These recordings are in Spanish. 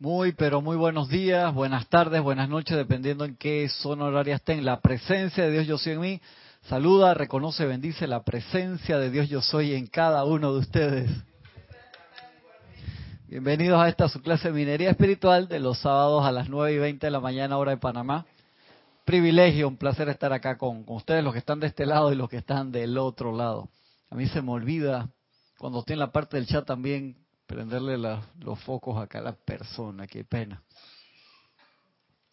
Muy, pero muy buenos días, buenas tardes, buenas noches, dependiendo en qué zona horaria estén. La presencia de Dios yo soy en mí. Saluda, reconoce, bendice la presencia de Dios yo soy en cada uno de ustedes. Bienvenidos a esta su clase de minería espiritual de los sábados a las 9 y 20 de la mañana hora de Panamá. Privilegio, un placer estar acá con, con ustedes, los que están de este lado y los que están del otro lado. A mí se me olvida, cuando estoy en la parte del chat también, prenderle los focos acá a la persona, qué pena.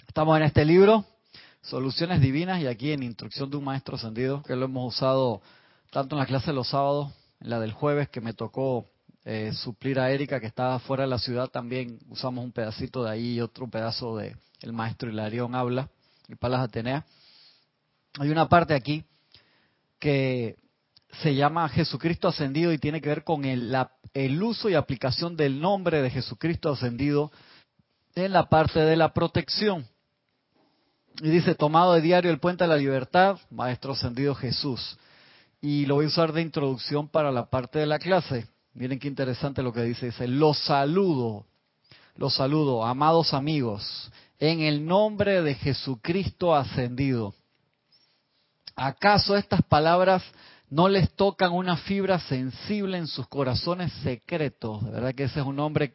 Estamos en este libro, Soluciones Divinas, y aquí en Instrucción de un Maestro Ascendido, que lo hemos usado tanto en la clase de los sábados, en la del jueves, que me tocó eh, suplir a Erika, que estaba fuera de la ciudad, también usamos un pedacito de ahí y otro pedazo de El Maestro Hilarión habla, y Palas Atenea. Hay una parte aquí que se llama Jesucristo ascendido y tiene que ver con el, uso y aplicación del nombre de Jesucristo ascendido en la parte de la protección. Y dice, tomado de diario el puente de la libertad, Maestro ascendido Jesús. Y lo voy a usar de introducción para la parte de la clase. Miren qué interesante lo que dice. Dice, los saludo, los saludo, amados amigos, en el nombre de Jesucristo ascendido. ¿Acaso estas palabras no les tocan una fibra sensible en sus corazones secretos. De verdad que ese es un hombre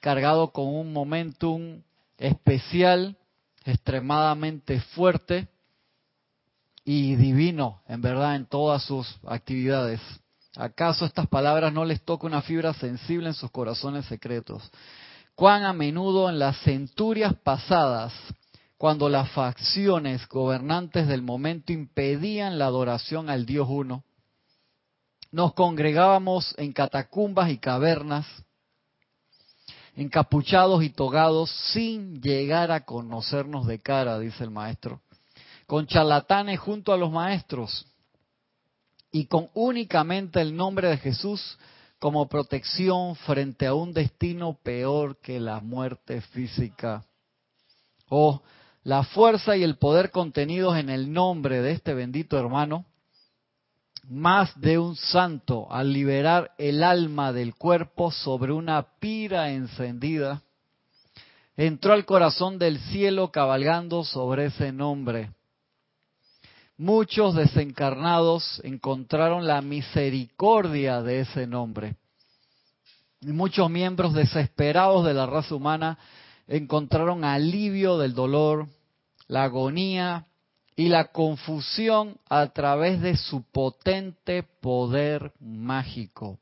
cargado con un momentum especial, extremadamente fuerte y divino, en verdad, en todas sus actividades. ¿Acaso estas palabras no les tocan una fibra sensible en sus corazones secretos? Cuán a menudo en las centurias pasadas cuando las facciones gobernantes del momento impedían la adoración al Dios uno, nos congregábamos en catacumbas y cavernas, encapuchados y togados, sin llegar a conocernos de cara, dice el maestro, con charlatanes junto a los maestros y con únicamente el nombre de Jesús como protección frente a un destino peor que la muerte física. Oh, la fuerza y el poder contenidos en el nombre de este bendito hermano, más de un santo al liberar el alma del cuerpo sobre una pira encendida, entró al corazón del cielo cabalgando sobre ese nombre. Muchos desencarnados encontraron la misericordia de ese nombre. Y muchos miembros desesperados de la raza humana encontraron alivio del dolor, la agonía y la confusión a través de su potente poder mágico.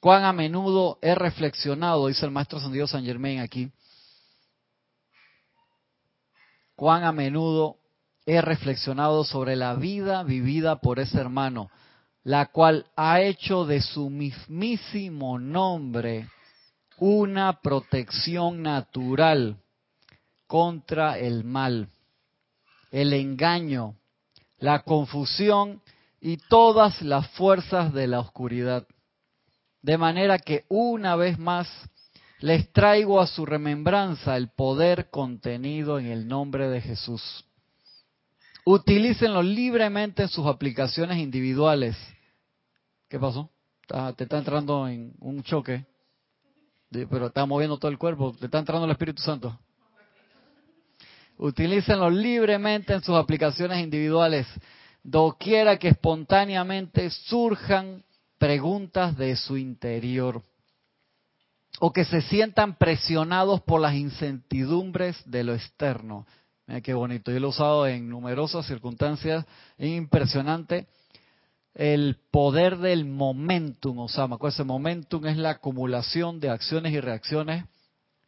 Cuán a menudo he reflexionado, dice el maestro San San Germain aquí, cuán a menudo he reflexionado sobre la vida vivida por ese hermano, la cual ha hecho de su mismísimo nombre una protección natural contra el mal, el engaño, la confusión y todas las fuerzas de la oscuridad. De manera que una vez más les traigo a su remembranza el poder contenido en el nombre de Jesús. Utilícenlo libremente en sus aplicaciones individuales. ¿Qué pasó? Te está entrando en un choque, pero está moviendo todo el cuerpo. Te está entrando el Espíritu Santo. Utilícenlo libremente en sus aplicaciones individuales, doquiera que espontáneamente surjan preguntas de su interior o que se sientan presionados por las incertidumbres de lo externo. Mira qué bonito. Yo lo he usado en numerosas circunstancias. Es impresionante el poder del momentum, Osama. Ese momentum es la acumulación de acciones y reacciones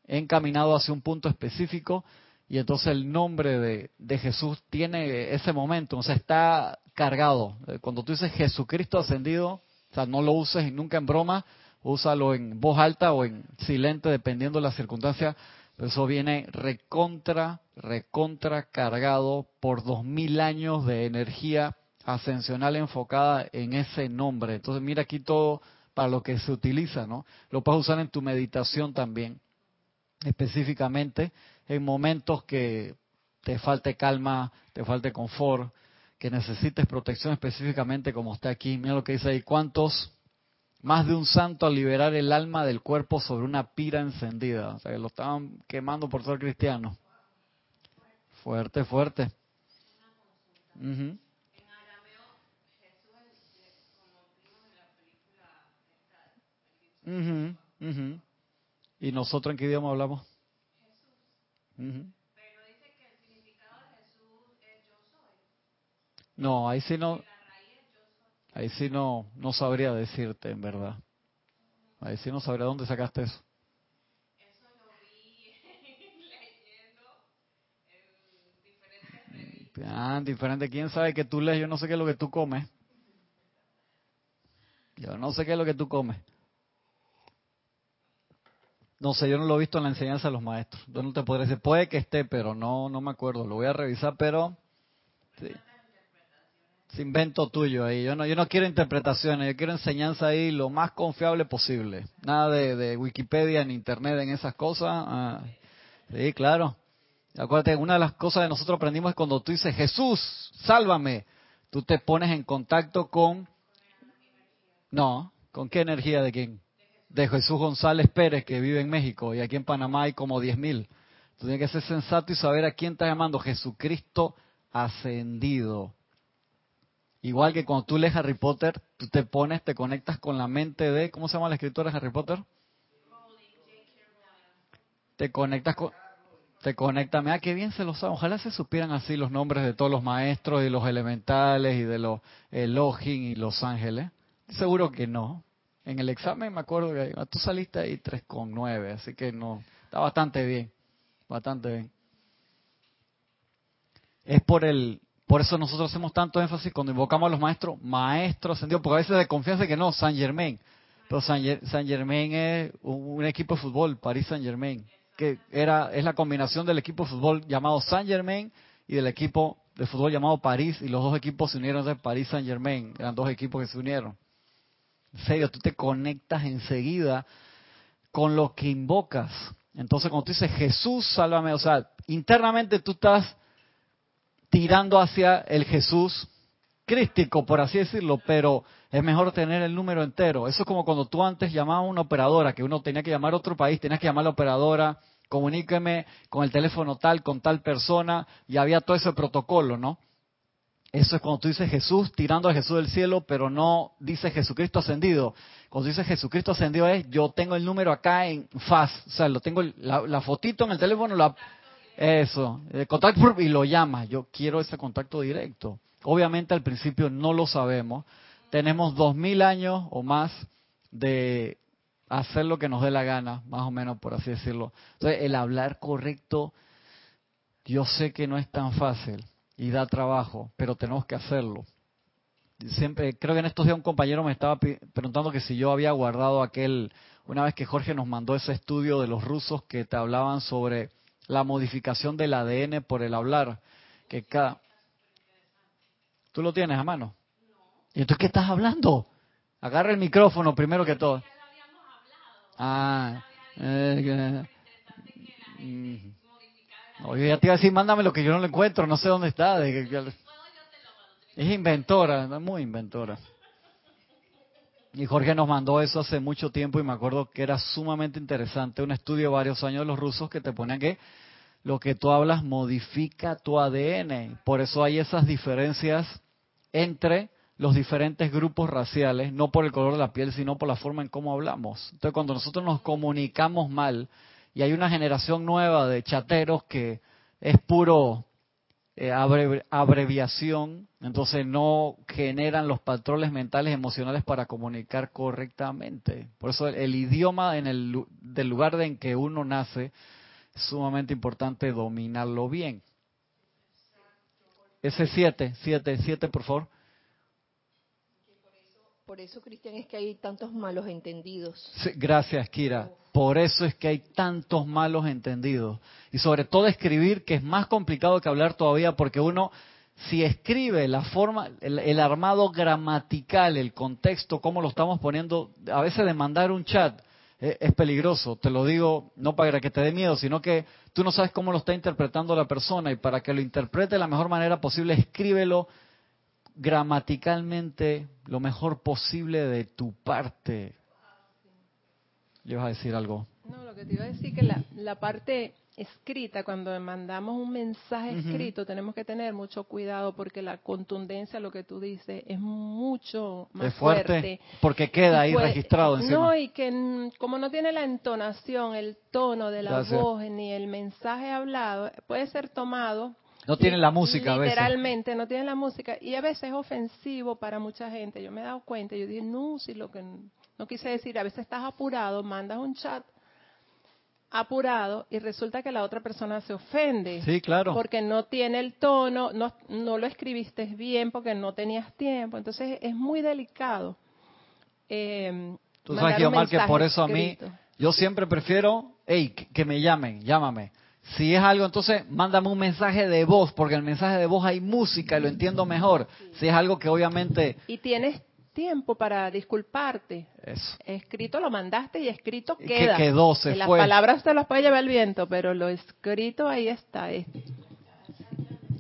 encaminado hacia un punto específico y entonces el nombre de, Jesús tiene ese momento, o sea, está cargado. Eh, cuando tú dices Jesucristo ascendido, o sea, no lo uses nunca en broma, úsalo en voz alta o en silente, dependiendo de la circunstancia. eso viene recontra, recontra cargado por dos mil años de energía ascensional enfocada en ese nombre. Entonces, mira aquí todo para lo que se utiliza, ¿no? Lo puedes usar en tu meditación también, específicamente en momentos que te falte calma, te falte confort, que necesites protección específicamente como está aquí. Mira lo que dice ahí, ¿cuántos más de un santo al liberar el alma del cuerpo sobre una pira encendida. O sea, que lo estaban quemando por ser cristiano. Fuerte, fuerte. Uh -huh. Uh ¿Y nosotros en qué idioma hablamos? Pero dice que el significado de Jesús es yo soy. No, ahí sí no. Ahí sí no, no sabría decirte, en verdad. Ahí sí no sabría dónde sacaste eso. Eso lo vi leyendo en diferentes Ah, diferente. ¿Quién sabe que tú lees? Yo no sé qué es lo que tú comes. Yo no sé qué es lo que tú comes. No sé, yo no lo he visto en la enseñanza de los maestros. Yo no te podré decir, puede que esté, pero no, no me acuerdo. Lo voy a revisar, pero sí. Es invento tuyo ahí. Yo no, yo no quiero interpretaciones, yo quiero enseñanza ahí lo más confiable posible. Nada de, Wikipedia en Internet en esas cosas. Ah, sí, claro. Acuérdate, una de las cosas que nosotros aprendimos es cuando tú dices, Jesús, sálvame, tú te pones en contacto con... No, ¿con qué energía de quién? De Jesús González Pérez, que vive en México, y aquí en Panamá hay como 10.000. Tú tienes que ser sensato y saber a quién estás llamando. Jesucristo ascendido. Igual que cuando tú lees Harry Potter, tú te pones, te conectas con la mente de, ¿cómo se llama la escritora de Harry Potter? Te conectas con, te conectas, mira qué bien se lo saben. Ojalá se supieran así los nombres de todos los maestros y los elementales y de los Elohim y los ángeles. Seguro que no. En el examen me acuerdo que tú saliste ahí 3,9, así que no, está bastante bien, bastante bien. Es por el, por eso nosotros hacemos tanto énfasis cuando invocamos a los maestros, maestros ascendidos, porque a veces de confianza que no, San Germain. Pero San, Germain es un, equipo de fútbol, París Saint Germain, que era, es la combinación del equipo de fútbol llamado Saint Germain y del equipo de fútbol llamado París, y los dos equipos se unieron de París Saint Germain, eran dos equipos que se unieron. En serio, tú te conectas enseguida con lo que invocas. Entonces, cuando tú dices Jesús, sálvame, o sea, internamente tú estás tirando hacia el Jesús crístico, por así decirlo, pero es mejor tener el número entero. Eso es como cuando tú antes llamabas a una operadora, que uno tenía que llamar a otro país, tenías que llamar a la operadora, comuníqueme con el teléfono tal, con tal persona, y había todo ese protocolo, ¿no? Eso es cuando tú dices Jesús tirando a Jesús del cielo, pero no dice Jesucristo ascendido. Cuando dices Jesucristo ascendido es yo tengo el número acá en faz, o sea, lo tengo la, fotito en el teléfono, la, eso, el contacto y lo llama. Yo quiero ese contacto directo. Obviamente al principio no lo sabemos. Tenemos dos mil años o más de hacer lo que nos dé la gana, más o menos por así decirlo. Entonces el hablar correcto, yo sé que no es tan fácil y da trabajo, pero tenemos que hacerlo. Siempre, creo que en estos días un compañero me estaba preguntando que si yo había guardado aquel, una vez que Jorge nos mandó ese estudio de los rusos que te hablaban sobre la modificación del ADN por el hablar, que cada... ¿Tú lo tienes a mano? ¿Y entonces qué estás hablando? Agarra el micrófono primero que todo. Ah, eh, Oye, ya te iba a decir, mándame lo que yo no lo encuentro, no sé dónde está. es inventora, muy inventora. Y Jorge nos mandó eso hace mucho tiempo y me acuerdo que era sumamente interesante, un estudio de varios años de los rusos que te ponían que lo que tú hablas modifica tu ADN. Por eso hay esas diferencias entre los diferentes grupos raciales, no por el color de la piel, sino por la forma en cómo hablamos. Entonces, cuando nosotros nos comunicamos mal, y hay una generación nueva de chateros que es puro eh, abreviación, entonces no generan los patrones mentales emocionales para comunicar correctamente. Por eso el, idioma en el del lugar en que uno nace es sumamente importante dominarlo bien. Ese siete, siete, siete, por favor. Por eso, Cristian, es que hay tantos malos entendidos. gracias, Kira. Por eso es que hay tantos malos entendidos. Y sobre todo escribir, que es más complicado que hablar todavía, porque uno, si escribe la forma, el, armado gramatical, el contexto, cómo lo estamos poniendo, a veces de mandar un chat eh, es peligroso. Te lo digo no para que te dé miedo, sino que tú no sabes cómo lo está interpretando la persona y para que lo interprete de la mejor manera posible, escríbelo gramaticalmente lo mejor posible de tu parte. ¿Le vas a decir algo? No, lo que te iba a decir que la, la parte escrita, cuando mandamos un mensaje escrito, tenemos que tener mucho cuidado porque la contundencia, lo que tú dices, es mucho más es fuerte, fuerte. porque queda ahí registrado encima. No, y que como no tiene la entonación, el tono de la Gracias. voz ni el mensaje hablado, puede ser tomado No tiene la música a veces. Literalmente, no tiene la música. Y a veces es ofensivo para mucha gente. Yo me he dado cuenta. Yo dije, no, si lo que no quise decir, a veces estás apurado, mandas un chat apurado y resulta que la otra persona se ofende. Sí, claro. Porque no tiene el tono, no, no lo escribiste bien porque no tenías tiempo. Entonces es muy delicado. eh, Tú sabes, Guiomar, que por eso a mí, yo siempre prefiero, hey, que me llamen, llámame. Si es algo, entonces mándame un mensaje de voz, porque en el mensaje de voz hay música y lo entiendo mejor. Si es algo que obviamente, Y tienes tiempo para disculparte. eso. Escrito lo mandaste y escrito Que queda. quedó, se Que las fue. palabras te las puede llevar el viento, pero lo escrito ahí está. es-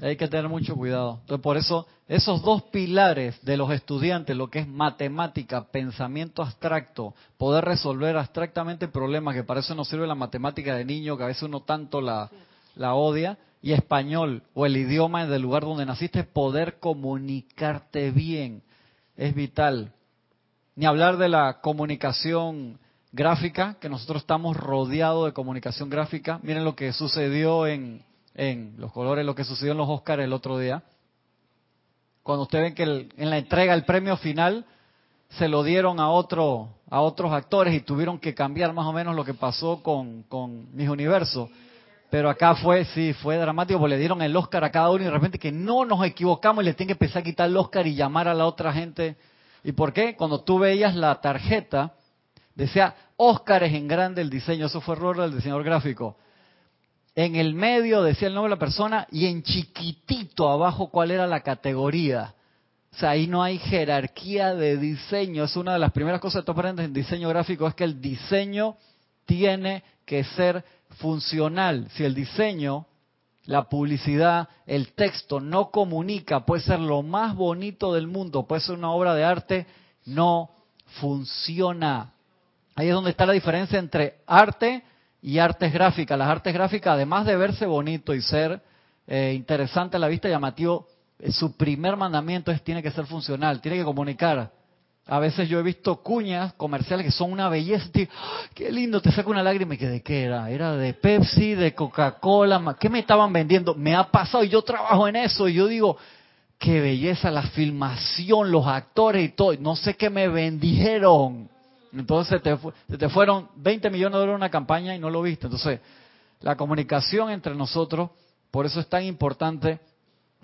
Hay que tener mucho cuidado. Entonces, por eso, esos dos pilares de los estudiantes, lo que es matemática, pensamiento abstracto, poder resolver abstractamente problemas, que para eso nos sirve la matemática de niño, que a veces uno tanto la, la odia, y español, o el idioma del lugar donde naciste, poder comunicarte bien, es vital. Ni hablar de la comunicación gráfica, que nosotros estamos rodeados de comunicación gráfica. Miren lo que sucedió en, en los colores, lo que sucedió en los Oscars el otro día. Cuando ustedes ven que el- en la entrega, el premio final, se lo dieron a otro a otros actores y tuvieron que cambiar más o menos lo que pasó con, con Mis Universo. Pero acá fue, sí, fue dramático, porque le dieron el Oscar a cada uno y de repente que no nos equivocamos y le tienen que empezar a quitar el Oscar y llamar a la otra gente. ¿Y por qué? Cuando tú veías la tarjeta, decía Oscar es en grande el diseño, eso fue error del diseñador gráfico. En el medio decía el nombre de la persona y en chiquitito abajo cuál era la categoría. O sea, ahí no hay jerarquía de diseño. Es una de las primeras cosas que tú aprendes en diseño gráfico, es que el diseño tiene que ser funcional. Si el diseño, la publicidad, el texto no comunica, puede ser lo más bonito del mundo, puede ser una obra de arte, no funciona. Ahí es donde está la diferencia entre arte y artes gráficas. Las artes gráficas, además de verse bonito y ser eh, interesante a la vista, llamativo, eh, su primer mandamiento es tiene que ser funcional, tiene que comunicar. A veces yo he visto cuñas comerciales que son una belleza. tío, qué lindo, te saca una lágrima y que de qué era. Era de Pepsi, de Coca-Cola. ¿Qué me estaban vendiendo? Me ha pasado y yo trabajo en eso. Y yo digo, qué belleza la filmación, los actores y todo. No sé qué me bendijeron. Entonces te, se te fueron 20 millones de dólares en una campaña y no lo viste. Entonces, la comunicación entre nosotros, por eso es tan importante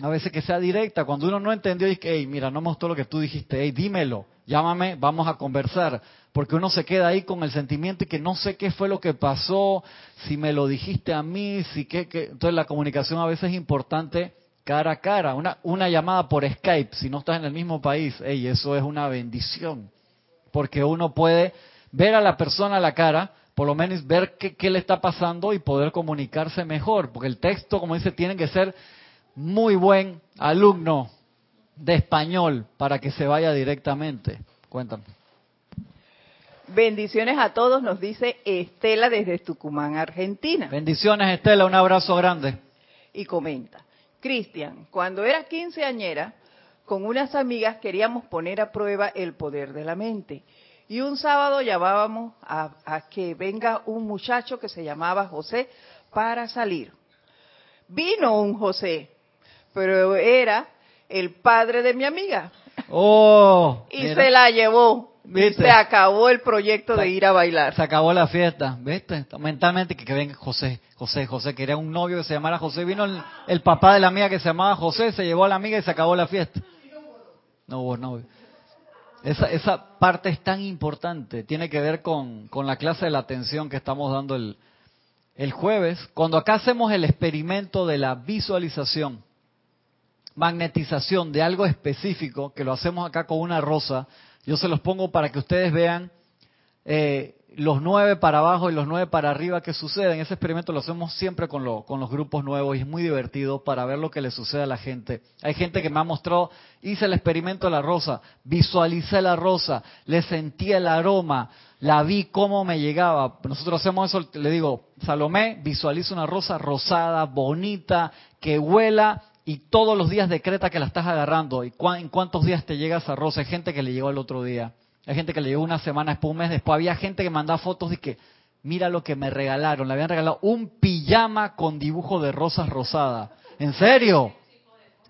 a veces que sea directa. Cuando uno no entendió, y que, hey, mira, no me lo que tú dijiste, hey, dímelo, llámame, vamos a conversar. Porque uno se queda ahí con el sentimiento y que no sé qué fue lo que pasó, si me lo dijiste a mí, si qué, qué. Entonces la comunicación a veces es importante cara a cara. Una, una llamada por Skype, si no estás en el mismo país, hey, eso es una bendición. Porque uno puede ver a la persona a la cara, por lo menos ver qué, qué le está pasando y poder comunicarse mejor. Porque el texto, como dice, tiene que ser muy buen alumno de español para que se vaya directamente. Cuéntame. Bendiciones a todos, nos dice Estela desde Tucumán, Argentina. Bendiciones, Estela, un abrazo grande. Y comenta, Cristian, cuando era quinceañera, con unas amigas queríamos poner a prueba el poder de la mente. Y un sábado llamábamos a, a que venga un muchacho que se llamaba José para salir. Vino un José, pero era el padre de mi amiga. Oh, Y mira, se la llevó. Se acabó el proyecto Se- de ir a bailar. se acabó la fiesta, ¿viste? Mentalmente que, que venga José, José, José, quería un novio que se llamara José. Vino el, el papá de la amiga que se llamaba José, se llevó a la amiga y se acabó la fiesta. No hubo novio. Esa, esa parte es tan importante, tiene que ver con, con la clase de la atención que estamos dando el, el jueves, cuando acá hacemos el experimento de la visualización, magnetización de algo específico, que lo hacemos acá con una rosa, yo se los pongo para que ustedes vean eh, los nueve para abajo y los nueve para arriba que suceden. Ese experimento lo hacemos siempre con, lo- con los grupos nuevos y es muy divertido para ver lo que le sucede a la gente. Hay gente que me ha mostrado, hice el experimento de la rosa, visualicé la rosa, le sentí el aroma, la vi cómo me llegaba. Nosotros hacemos eso, le digo, Salomé, visualiza una rosa rosada, bonita, que huela y todos los días decreta que la estás agarrando. ¿Y cuán- en cuántos días te llega esa rosa? Hay gente que le llegó el otro día. Hay gente que le llegó una semana, después un mes después. Había gente que mandaba fotos de que, mira lo que me regalaron. Le habían regalado un pijama con dibujo de rosas rosadas. ¿En serio?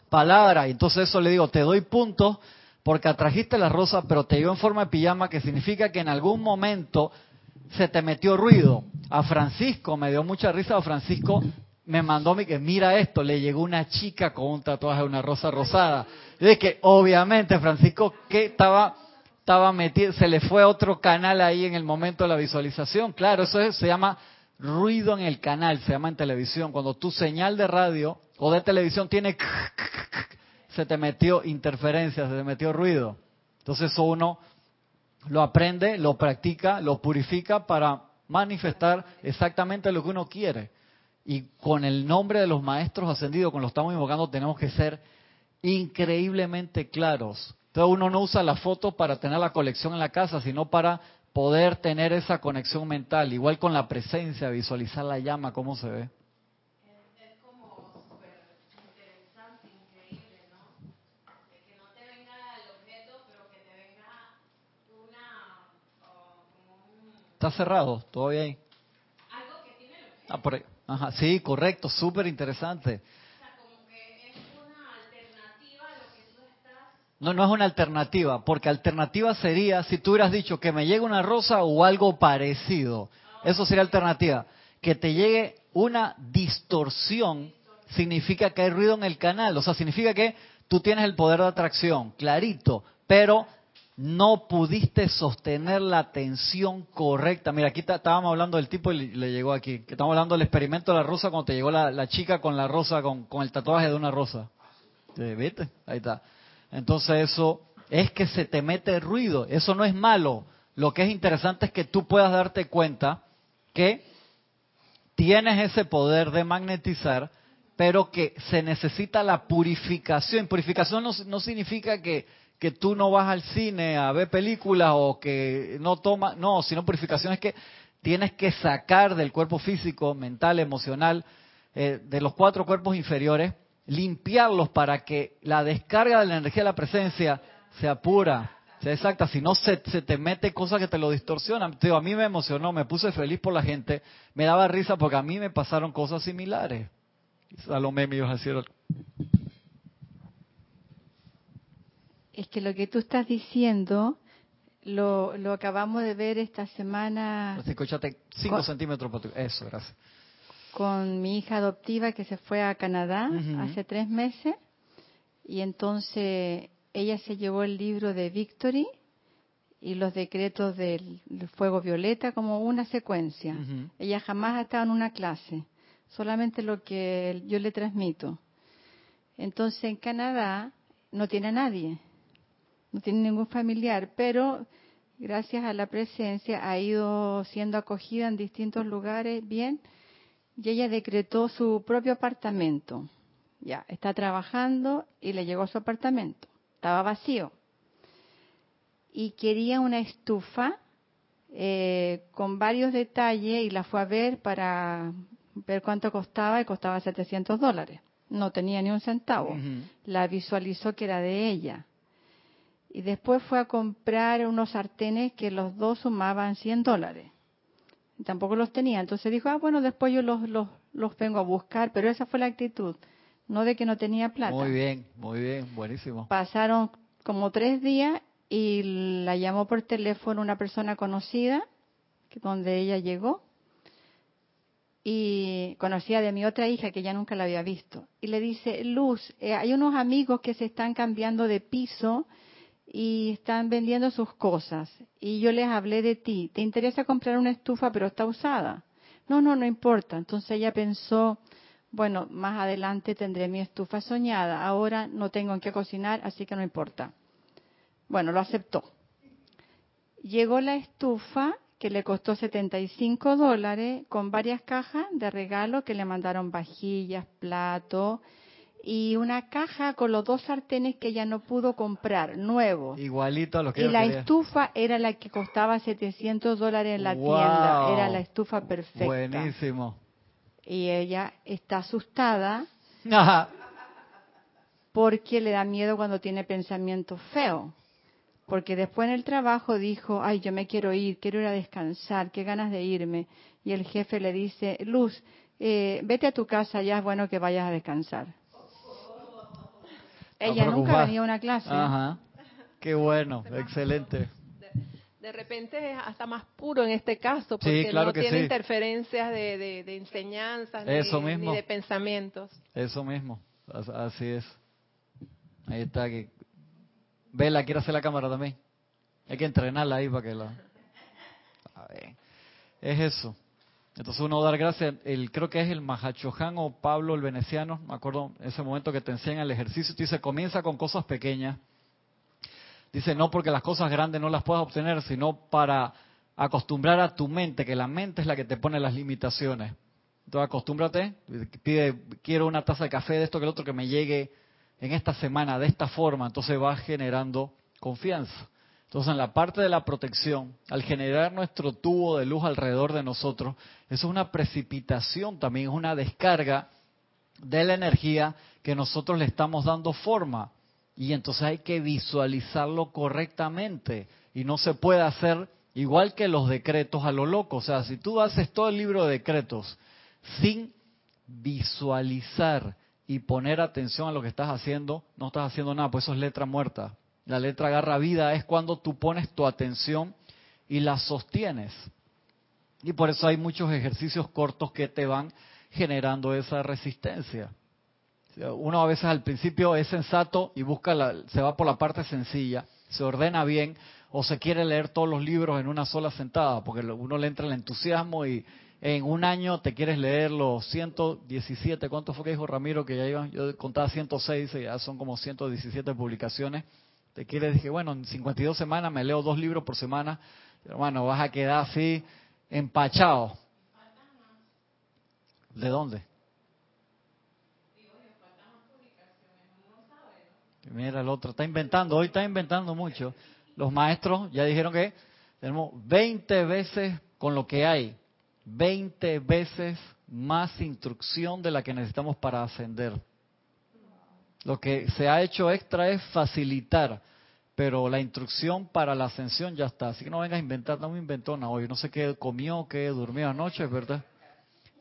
Palabra. Y entonces eso le digo, te doy puntos porque atrajiste la rosa, pero te llegó en forma de pijama, que significa que en algún momento se te metió ruido. A Francisco, me dio mucha risa, a Francisco me mandó que mira esto, le llegó una chica con un tatuaje de una rosa rosada. Y es que obviamente Francisco que estaba estaba metido, se le fue otro canal ahí en el momento de la visualización. Claro, eso es- se llama ruido en el canal, se llama en televisión. Cuando tu señal de radio o de televisión tiene se te metió interferencia, se te metió ruido. Entonces eso uno lo aprende, lo practica, lo purifica para manifestar exactamente lo que uno quiere. Y con el nombre de los maestros ascendidos, con que estamos invocando, tenemos que ser increíblemente claros. Entonces uno no usa la foto para tener la colección en la casa, sino para poder tener esa conexión mental. Igual con la presencia, visualizar la llama, cómo se ve. Está cerrado, todavía ahí. Ah, por ahí. Ajá, sí, correcto, súper interesante. No, no es una alternativa, porque alternativa sería si tú hubieras dicho que me llegue una rosa o algo parecido. Eso sería alternativa. Que te llegue una distorsión significa que hay ruido en el canal, o sea, significa que tú tienes el poder de atracción, clarito, pero no pudiste sostener la atención correcta. Mira, aquí está- estábamos hablando del tipo y le, le llegó aquí, que estamos hablando del experimento de la rosa cuando te llegó la, chica con la rosa, con, el tatuaje de una rosa. ¿Sí, ¿Viste? Ahí está. Entonces eso es que se te mete ruido. Eso no es malo. Lo que es interesante es que tú puedas darte cuenta que tienes ese poder de magnetizar, pero que se necesita la purificación. Purificación no, no significa que, que tú no vas al cine a ver películas o que no tomas, no, sino purificación es que tienes que sacar del cuerpo físico, mental, emocional, eh, de los cuatro cuerpos inferiores, limpiarlos para que la descarga de la energía de la presencia sea pura, sea exacta. Si no, se, se te mete cosas que te lo distorsionan. Te digo, a mí me emocionó, me puse feliz por la gente, me daba risa porque a mí me pasaron cosas similares. Salomé me iba a algo. Es que lo que tú estás diciendo lo, lo acabamos de ver esta semana 5 Con- centímetros tu... Eso, gracias. con mi hija adoptiva que se fue a Canadá hace tres meses y entonces ella se llevó el libro de Victory y los decretos del, del fuego violeta como una secuencia. Ella jamás ha estado en una clase, solamente lo que yo le transmito. Entonces en Canadá no tiene a nadie, no tiene ningún familiar, pero gracias a la presencia ha ido siendo acogida en distintos lugares bien y ella decretó su propio apartamento. Ya, está trabajando y le llegó su apartamento. Estaba vacío. Y quería una estufa eh, con varios detalles y la fue a ver para ver cuánto costaba y costaba 700 dólares. No tenía ni un centavo. La visualizó que era de ella. Y después fue a comprar unos sartenes que los dos sumaban 100 dólares tampoco los tenía. Entonces dijo, ah, bueno, después yo los, los, los vengo a buscar, pero esa fue la actitud, no de que no tenía plata. Muy bien, muy bien, buenísimo. Pasaron como tres días y la llamó por teléfono una persona conocida, que donde ella llegó, y conocía de mi otra hija que ya nunca la había visto. Y le dice, Luz, eh, hay unos amigos que se están cambiando de piso y están vendiendo sus cosas. Y yo les hablé de ti. ¿Te interesa comprar una estufa pero está usada? No, no, no importa. Entonces ella pensó, bueno, más adelante tendré mi estufa soñada. Ahora no tengo en qué cocinar, así que no importa. Bueno, lo aceptó. Llegó la estufa que le costó 75 dólares con varias cajas de regalo que le mandaron vajillas, platos y una caja con los dos sartenes que ella no pudo comprar, nuevos. Igualito a lo que Y yo la quería. estufa era la que costaba 700 dólares en la Wow. tienda. Era la estufa perfecta. Buenísimo. Y ella está asustada Ajá. porque le da miedo cuando tiene pensamientos feos. Porque después en el trabajo dijo, ay, yo me quiero ir, quiero ir a descansar, qué ganas de irme. Y el jefe le dice, Luz, eh, vete a tu casa, ya es bueno que vayas a descansar. Ella nunca venía a una clase. Ajá. Qué bueno, excelente. De repente es hasta más puro en este caso, porque claro no que tiene sí. interferencias de, de, de enseñanzas ni- Eso ni, mismo. de pensamientos. Eso mismo. As- Así es. Ahí está. Que... Vela, quiere hacer la cámara también. Hay que entrenarla ahí para que la... A ver. Es eso. Entonces uno dar gracias, el, creo que es el Mahachohan o Pablo el veneciano, me acuerdo ese momento que te enseñan el ejercicio, te dice, comienza con cosas pequeñas. Dice, no porque las cosas grandes no las puedas obtener, sino para acostumbrar a tu mente, que la mente es la que te pone las limitaciones. Entonces acostúmbrate, pide, quiero una taza de café de esto que el otro que me llegue en esta semana de esta forma, entonces vas generando confianza. Entonces en la parte de la protección, al generar nuestro tubo de luz alrededor de nosotros, eso es una precipitación también, es una descarga de la energía que nosotros le estamos dando forma. Y entonces hay que visualizarlo correctamente. Y no se puede hacer igual que los decretos a lo loco. O sea, si tú haces todo el libro de decretos sin visualizar y poner atención a lo que estás haciendo, no estás haciendo nada, pues eso es letra muerta. La letra agarra vida es cuando tú pones tu atención y la sostienes. Y por eso hay muchos ejercicios cortos que te van generando esa resistencia. Uno a veces al principio es sensato y busca la, se va por la parte sencilla, se ordena bien o se quiere leer todos los libros en una sola sentada, porque uno le entra el entusiasmo y en un año te quieres leer los 117, ¿cuánto fue que dijo Ramiro que ya iban? Yo contaba 106, ya son como 117 publicaciones. Te quieres, dije, bueno, en 52 semanas me leo dos libros por semana, hermano, vas a quedar así empachado. ¿De dónde? Mira el otro, está inventando, hoy está inventando mucho. Los maestros ya dijeron que tenemos 20 veces con lo que hay, 20 veces más instrucción de la que necesitamos para ascender. Lo que se ha hecho extra es facilitar, pero la instrucción para la ascensión ya está. Así que no vengas a inventar, no me inventó nada hoy. No sé qué comió, qué durmió anoche, ¿verdad?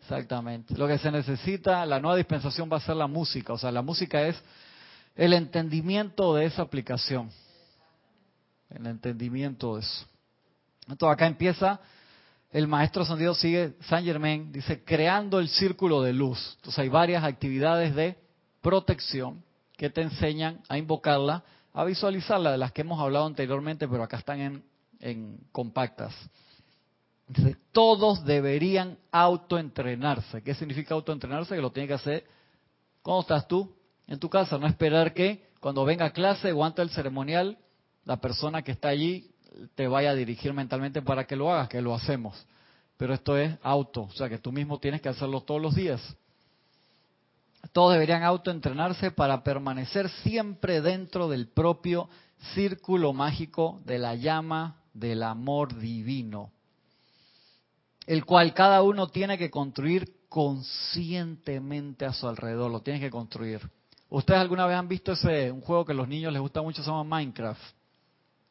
Exactamente. Lo que se necesita, la nueva dispensación va a ser la música. O sea, la música es el entendimiento de esa aplicación. El entendimiento de eso. Entonces acá empieza, el maestro ascendido sigue, San Germain, dice, creando el círculo de luz. Entonces hay varias actividades de protección que te enseñan a invocarla, a visualizarla, de las que hemos hablado anteriormente, pero acá están en, compactas. Todos deberían autoentrenarse. ¿Qué significa autoentrenarse? Que lo tiene que hacer cuando estás tú en tu casa, no esperar que cuando venga a clase o antes del ceremonial, la persona que está allí te vaya a dirigir mentalmente para que lo hagas, que lo hacemos. Pero esto es auto, o sea que tú mismo tienes que hacerlo todos los días. Todos deberían autoentrenarse para permanecer siempre dentro del propio círculo mágico de la llama del amor divino, el cual cada uno tiene que construir conscientemente a su alrededor, lo tiene que construir. ¿Ustedes alguna vez han visto ese un juego que a los niños les gusta mucho, se llama Minecraft?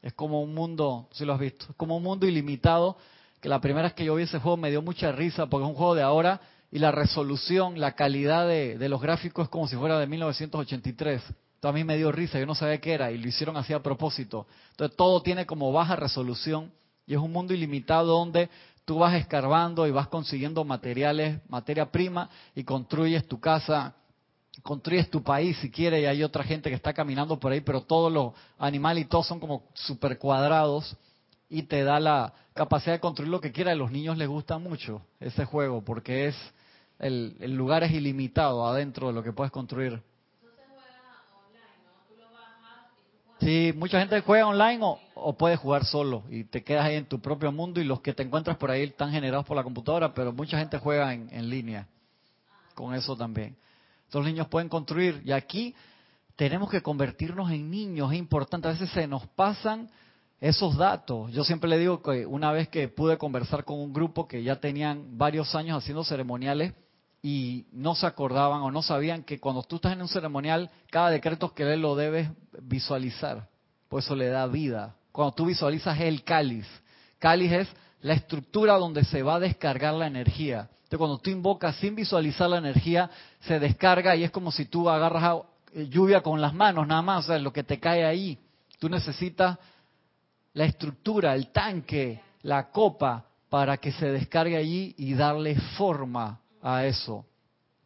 Es como un mundo, si lo has visto, es como un mundo ilimitado, que la primera vez que yo vi ese juego me dio mucha risa, porque es un juego de ahora y la resolución, la calidad de, de los gráficos es como si fuera de 1983. Entonces a mí me dio risa, yo no sabía qué era y lo hicieron así a propósito. Entonces todo tiene como baja resolución y es un mundo ilimitado donde tú vas escarbando y vas consiguiendo materiales, materia prima y construyes tu casa, construyes tu país si quieres y hay otra gente que está caminando por ahí, pero todos los animales y todos son como super cuadrados y te da la capacidad de construir lo que quieras. A los niños les gusta mucho ese juego porque es el, el lugar es ilimitado adentro de lo que puedes construir. Sí, mucha gente juega online o, o puede jugar solo y te quedas ahí en tu propio mundo y los que te encuentras por ahí están generados por la computadora, pero mucha gente juega en, en línea con eso también. Los niños pueden construir y aquí tenemos que convertirnos en niños, es importante, a veces se nos pasan esos datos. Yo siempre le digo que una vez que pude conversar con un grupo que ya tenían varios años haciendo ceremoniales y no se acordaban o no sabían que cuando tú estás en un ceremonial, cada decreto que lees lo debes visualizar. Por eso le da vida. Cuando tú visualizas el cáliz. Cáliz es la estructura donde se va a descargar la energía. Entonces cuando tú invocas sin visualizar la energía, se descarga y es como si tú agarras lluvia con las manos nada más, o sea, lo que te cae ahí. Tú necesitas la estructura, el tanque, la copa, para que se descargue allí y darle forma a eso.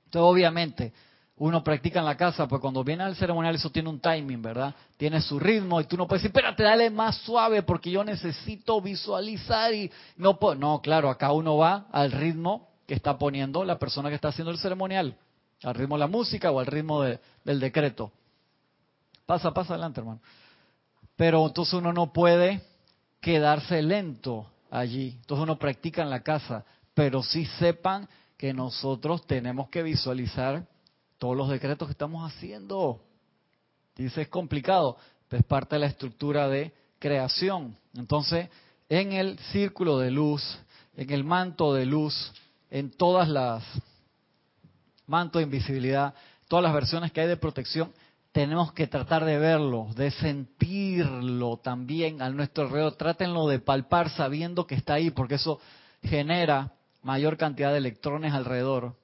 Entonces, obviamente, uno practica en la casa, pues cuando viene al ceremonial eso tiene un timing, ¿verdad? Tiene su ritmo y tú no puedes decir, espérate, dale más suave porque yo necesito visualizar y no puedo. No, claro, acá uno va al ritmo que está poniendo la persona que está haciendo el ceremonial, al ritmo de la música o al ritmo del decreto. Pasa, pasa adelante, hermano. Pero entonces uno no puede quedarse lento allí. Entonces uno practica en la casa, pero sí sepan que nosotros tenemos que visualizar todos los decretos que estamos haciendo. Dice, es complicado, es parte de la estructura de creación. Entonces, en el círculo de luz, en el manto de luz, en todas las manto de invisibilidad, todas las versiones que hay de protección, tenemos que tratar de verlo, de sentirlo también a nuestro alrededor. Trátenlo de palpar sabiendo que está ahí, porque eso genera mayor cantidad de electrones alrededor.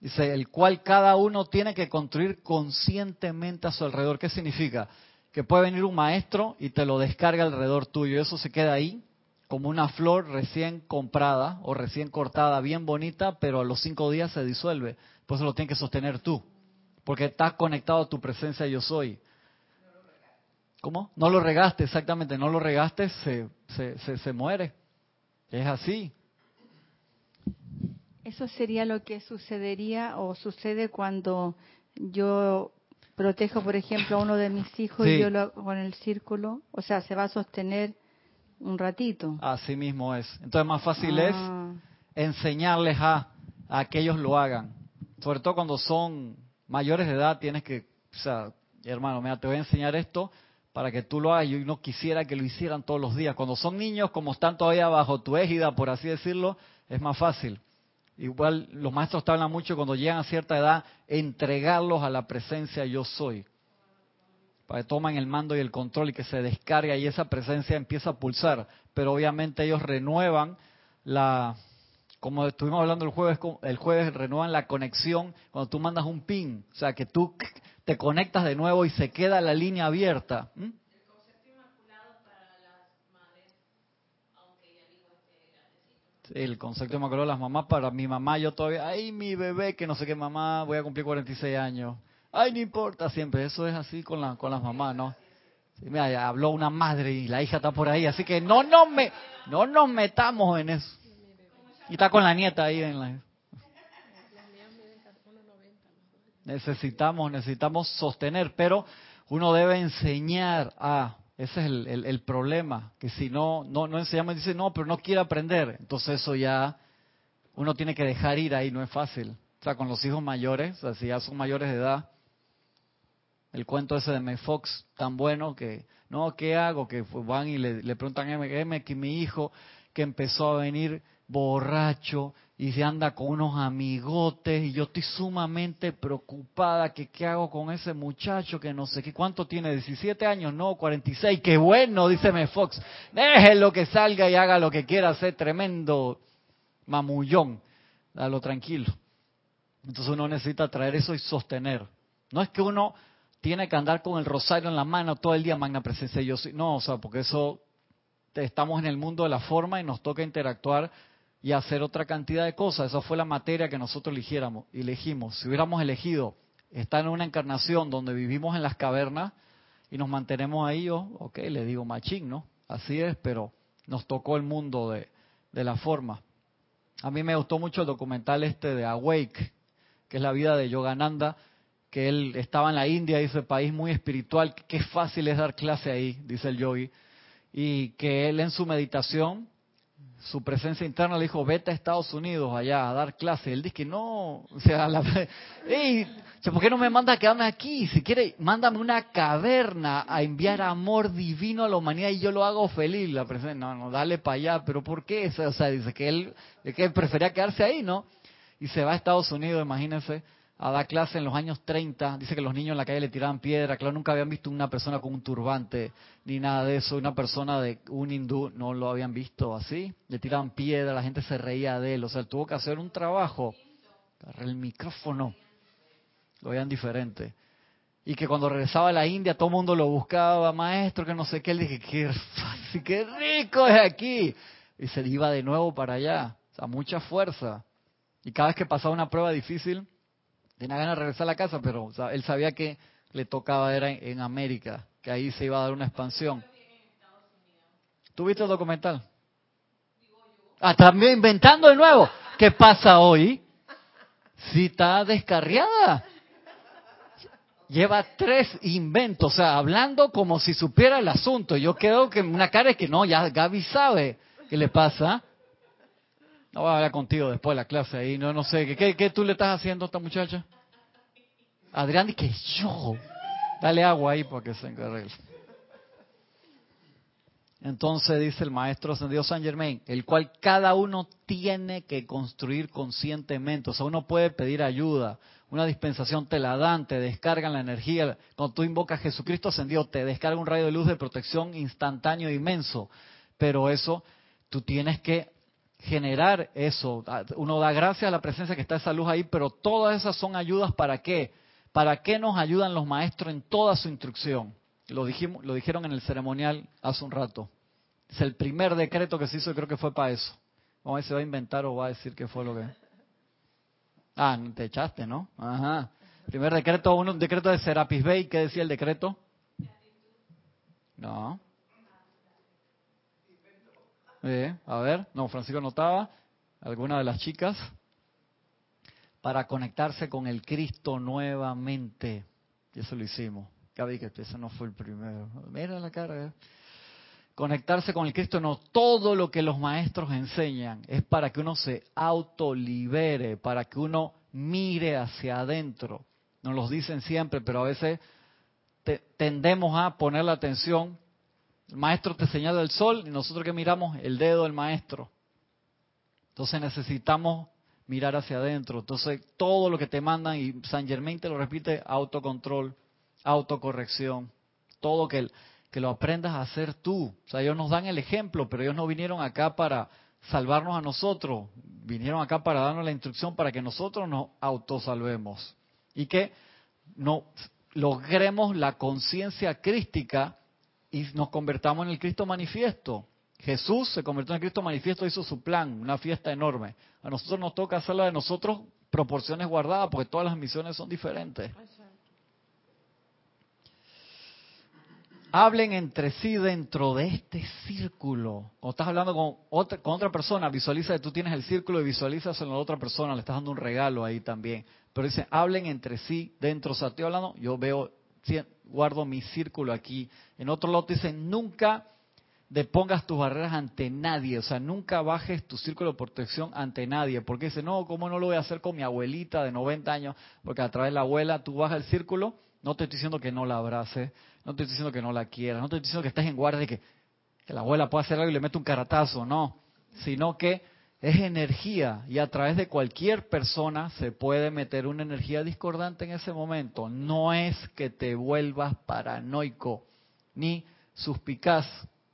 Dice, el cual cada uno tiene que construir conscientemente a su alrededor. ¿Qué significa? Que puede venir un maestro y te lo descarga alrededor tuyo. Eso se queda ahí como una flor recién comprada o recién cortada, bien bonita, pero a los cinco días se disuelve. Por eso lo tienes que sostener tú. Porque estás conectado a tu presencia yo soy. ¿Cómo? No lo regaste, exactamente. No lo regaste, se, se, se, se muere. Es así. Eso sería lo que sucedería o sucede cuando yo protejo, por ejemplo, a uno de mis hijos y yo lo hago con el círculo. O sea, se va a sostener un ratito. Así mismo es. Entonces, más fácil es ah. enseñarles a, a que ellos lo hagan. Sobre todo cuando son mayores de edad, tienes que, o sea, hermano, mira, te voy a enseñar esto para que tú lo hagas. Yo no quisiera que lo hicieran todos los días. Cuando son niños, como están todavía bajo tu égida, por así decirlo, es más fácil. Igual los maestros te hablan mucho cuando llegan a cierta edad, entregarlos a la presencia yo soy. Para que tomen el mando y el control y que se descargue y esa presencia empieza a pulsar. Pero obviamente ellos renuevan la, como estuvimos hablando el jueves, el jueves renuevan la conexión cuando tú mandas un ping. O sea, que tú te conectas de nuevo y se queda la línea abierta. el concepto inmaculado de las mamás para mi mamá, yo todavía, ay, mi bebé, que no sé qué mamá, voy a cumplir 46 años. Ay, no importa siempre, eso es así con, la, con las mamás, ¿no? mira, habló una madre y la hija está por ahí, así que no nos, me, no nos metamos en eso. Y está con la nieta ahí en la... Necesitamos, necesitamos sostener, pero uno debe enseñar a ese es el, el, problema, que si no, no, no enseñamos, dice, no, pero no quiere aprender. Entonces eso ya, uno tiene que dejar ir ahí, no es fácil. O sea, con los hijos mayores, o sea, si ya son mayores de edad, el cuento ese de May Fox, tan bueno que, no, ¿qué hago? Que van y le, le preguntan a M, que mi hijo que empezó a venir borracho y se anda con unos amigotes y yo estoy sumamente preocupada que qué hago con ese muchacho que no sé qué cuánto tiene 17 años no 46 qué bueno díceme Fox. Déjelo que salga y haga lo que quiera hacer tremendo mamullón. Dalo tranquilo. Entonces uno necesita traer eso y sostener. No es que uno tiene que andar con el rosario en la mano todo el día magna presencia yo sí. No o sea porque eso estamos en el mundo de la forma y nos toca interactuar y hacer otra cantidad de cosas. Esa fue la materia que nosotros eligiéramos, elegimos. Si hubiéramos elegido estar en una encarnación donde vivimos en las cavernas y nos mantenemos ahí, yo, ok, le digo machín, ¿no? Así es, pero nos tocó el mundo de, de la forma. A mí me gustó mucho el documental este de Awake, que es la vida de Yogananda, que él estaba en la India, dice, país muy espiritual, qué fácil es dar clase ahí, dice el yogi, y que él en su meditación, su presencia interna le dijo, vete a Estados Unidos allá a dar clase. Él dice que no, o sea, la, Ey, ¿por qué no me manda a quedarme aquí? Si quiere, mándame una caverna a enviar amor divino a la humanidad y yo lo hago feliz. La presencia, no, no, dale para allá, pero ¿por qué? O sea, dice que él, que él prefería quedarse ahí, ¿no? Y se va a Estados Unidos, imagínense a dar clase en los años 30. Dice que los niños en la calle le tiraban piedra. Claro, nunca habían visto una persona con un turbante ni nada de eso. Una persona de un hindú no lo habían visto así. Le tiraban piedra, la gente se reía de él. O sea, él tuvo que hacer un trabajo. El micrófono. Lo veían diferente. Y que cuando regresaba a la India todo el mundo lo buscaba, maestro, que no sé qué. Él dije, qué fácil, qué rico es aquí. Y se iba de nuevo para allá. O sea, mucha fuerza. Y cada vez que pasaba una prueba difícil, tenía ganas de regresar a la casa, pero él sabía que le tocaba era en, América, que ahí se iba a dar una expansión. ¿Tú viste el documental? Ah, también inventando de nuevo. ¿Qué pasa hoy? Si está descarriada. Lleva tres inventos, o sea, hablando como si supiera el asunto. Yo creo que una cara es que no, ya Gaby sabe qué le pasa. No voy a hablar contigo después de la clase ahí, no, no sé. ¿Qué, qué tú le estás haciendo a esta muchacha? Adrián, que yo. Dale agua ahí para que se encargue. Entonces dice el maestro ascendido San Germain, el cual cada uno tiene que construir conscientemente. O sea, uno puede pedir ayuda, una dispensación te la dan, te descargan la energía. Cuando tú invocas a Jesucristo ascendido, te descarga un rayo de luz de protección instantáneo inmenso. Pero eso tú tienes que generar eso. Uno da gracias a la presencia que está esa luz ahí, pero todas esas son ayudas para qué? ¿Para qué nos ayudan los maestros en toda su instrucción? Lo, dijimos, lo dijeron en el ceremonial hace un rato. Es el primer decreto que se hizo creo que fue para eso. Vamos a ver si va a inventar o va a decir qué fue lo que... Ah, te echaste, ¿no? Ajá. Primer decreto, un decreto de Serapis Bay. ¿Qué decía el decreto? No. A ver, no, Francisco notaba, alguna de las chicas, para conectarse con el Cristo nuevamente. Y eso lo hicimos. Gaby, que ese no fue el primero. Mira la cara. Eh. Conectarse con el Cristo, no. Todo lo que los maestros enseñan es para que uno se autolibere, para que uno mire hacia adentro. Nos los dicen siempre, pero a veces tendemos a poner la atención el maestro te señala el sol y nosotros que miramos el dedo del maestro. Entonces necesitamos mirar hacia adentro. Entonces todo lo que te mandan, y San Germain te lo repite, autocontrol, autocorrección, todo que, que lo aprendas a hacer tú. O sea, ellos nos dan el ejemplo, pero ellos no vinieron acá para salvarnos a nosotros, vinieron acá para darnos la instrucción para que nosotros nos autosalvemos y que no logremos la conciencia crística y nos convertamos en el Cristo manifiesto. Jesús se convirtió en el Cristo manifiesto, hizo su plan, una fiesta enorme. A nosotros nos toca hacerla de nosotros proporciones guardadas, porque todas las misiones son diferentes. Hablen entre sí dentro de este círculo. Cuando estás hablando con otra, con otra persona, visualiza que tú tienes el círculo y visualizas en la otra persona, le estás dando un regalo ahí también. Pero dice, hablen entre sí dentro. O sea, estoy hablando, yo veo guardo mi círculo aquí. En otro lado dice, nunca depongas tus barreras ante nadie, o sea, nunca bajes tu círculo de protección ante nadie, porque dice, no, ¿cómo no lo voy a hacer con mi abuelita de 90 años? Porque a través de la abuela tú bajas el círculo, no te estoy diciendo que no la abraces, no te estoy diciendo que no la quieras, no te estoy diciendo que estés en guardia de que, que la abuela pueda hacer algo y le mete un caratazo, no, sino que es energía y a través de cualquier persona se puede meter una energía discordante en ese momento. No es que te vuelvas paranoico ni suspicaz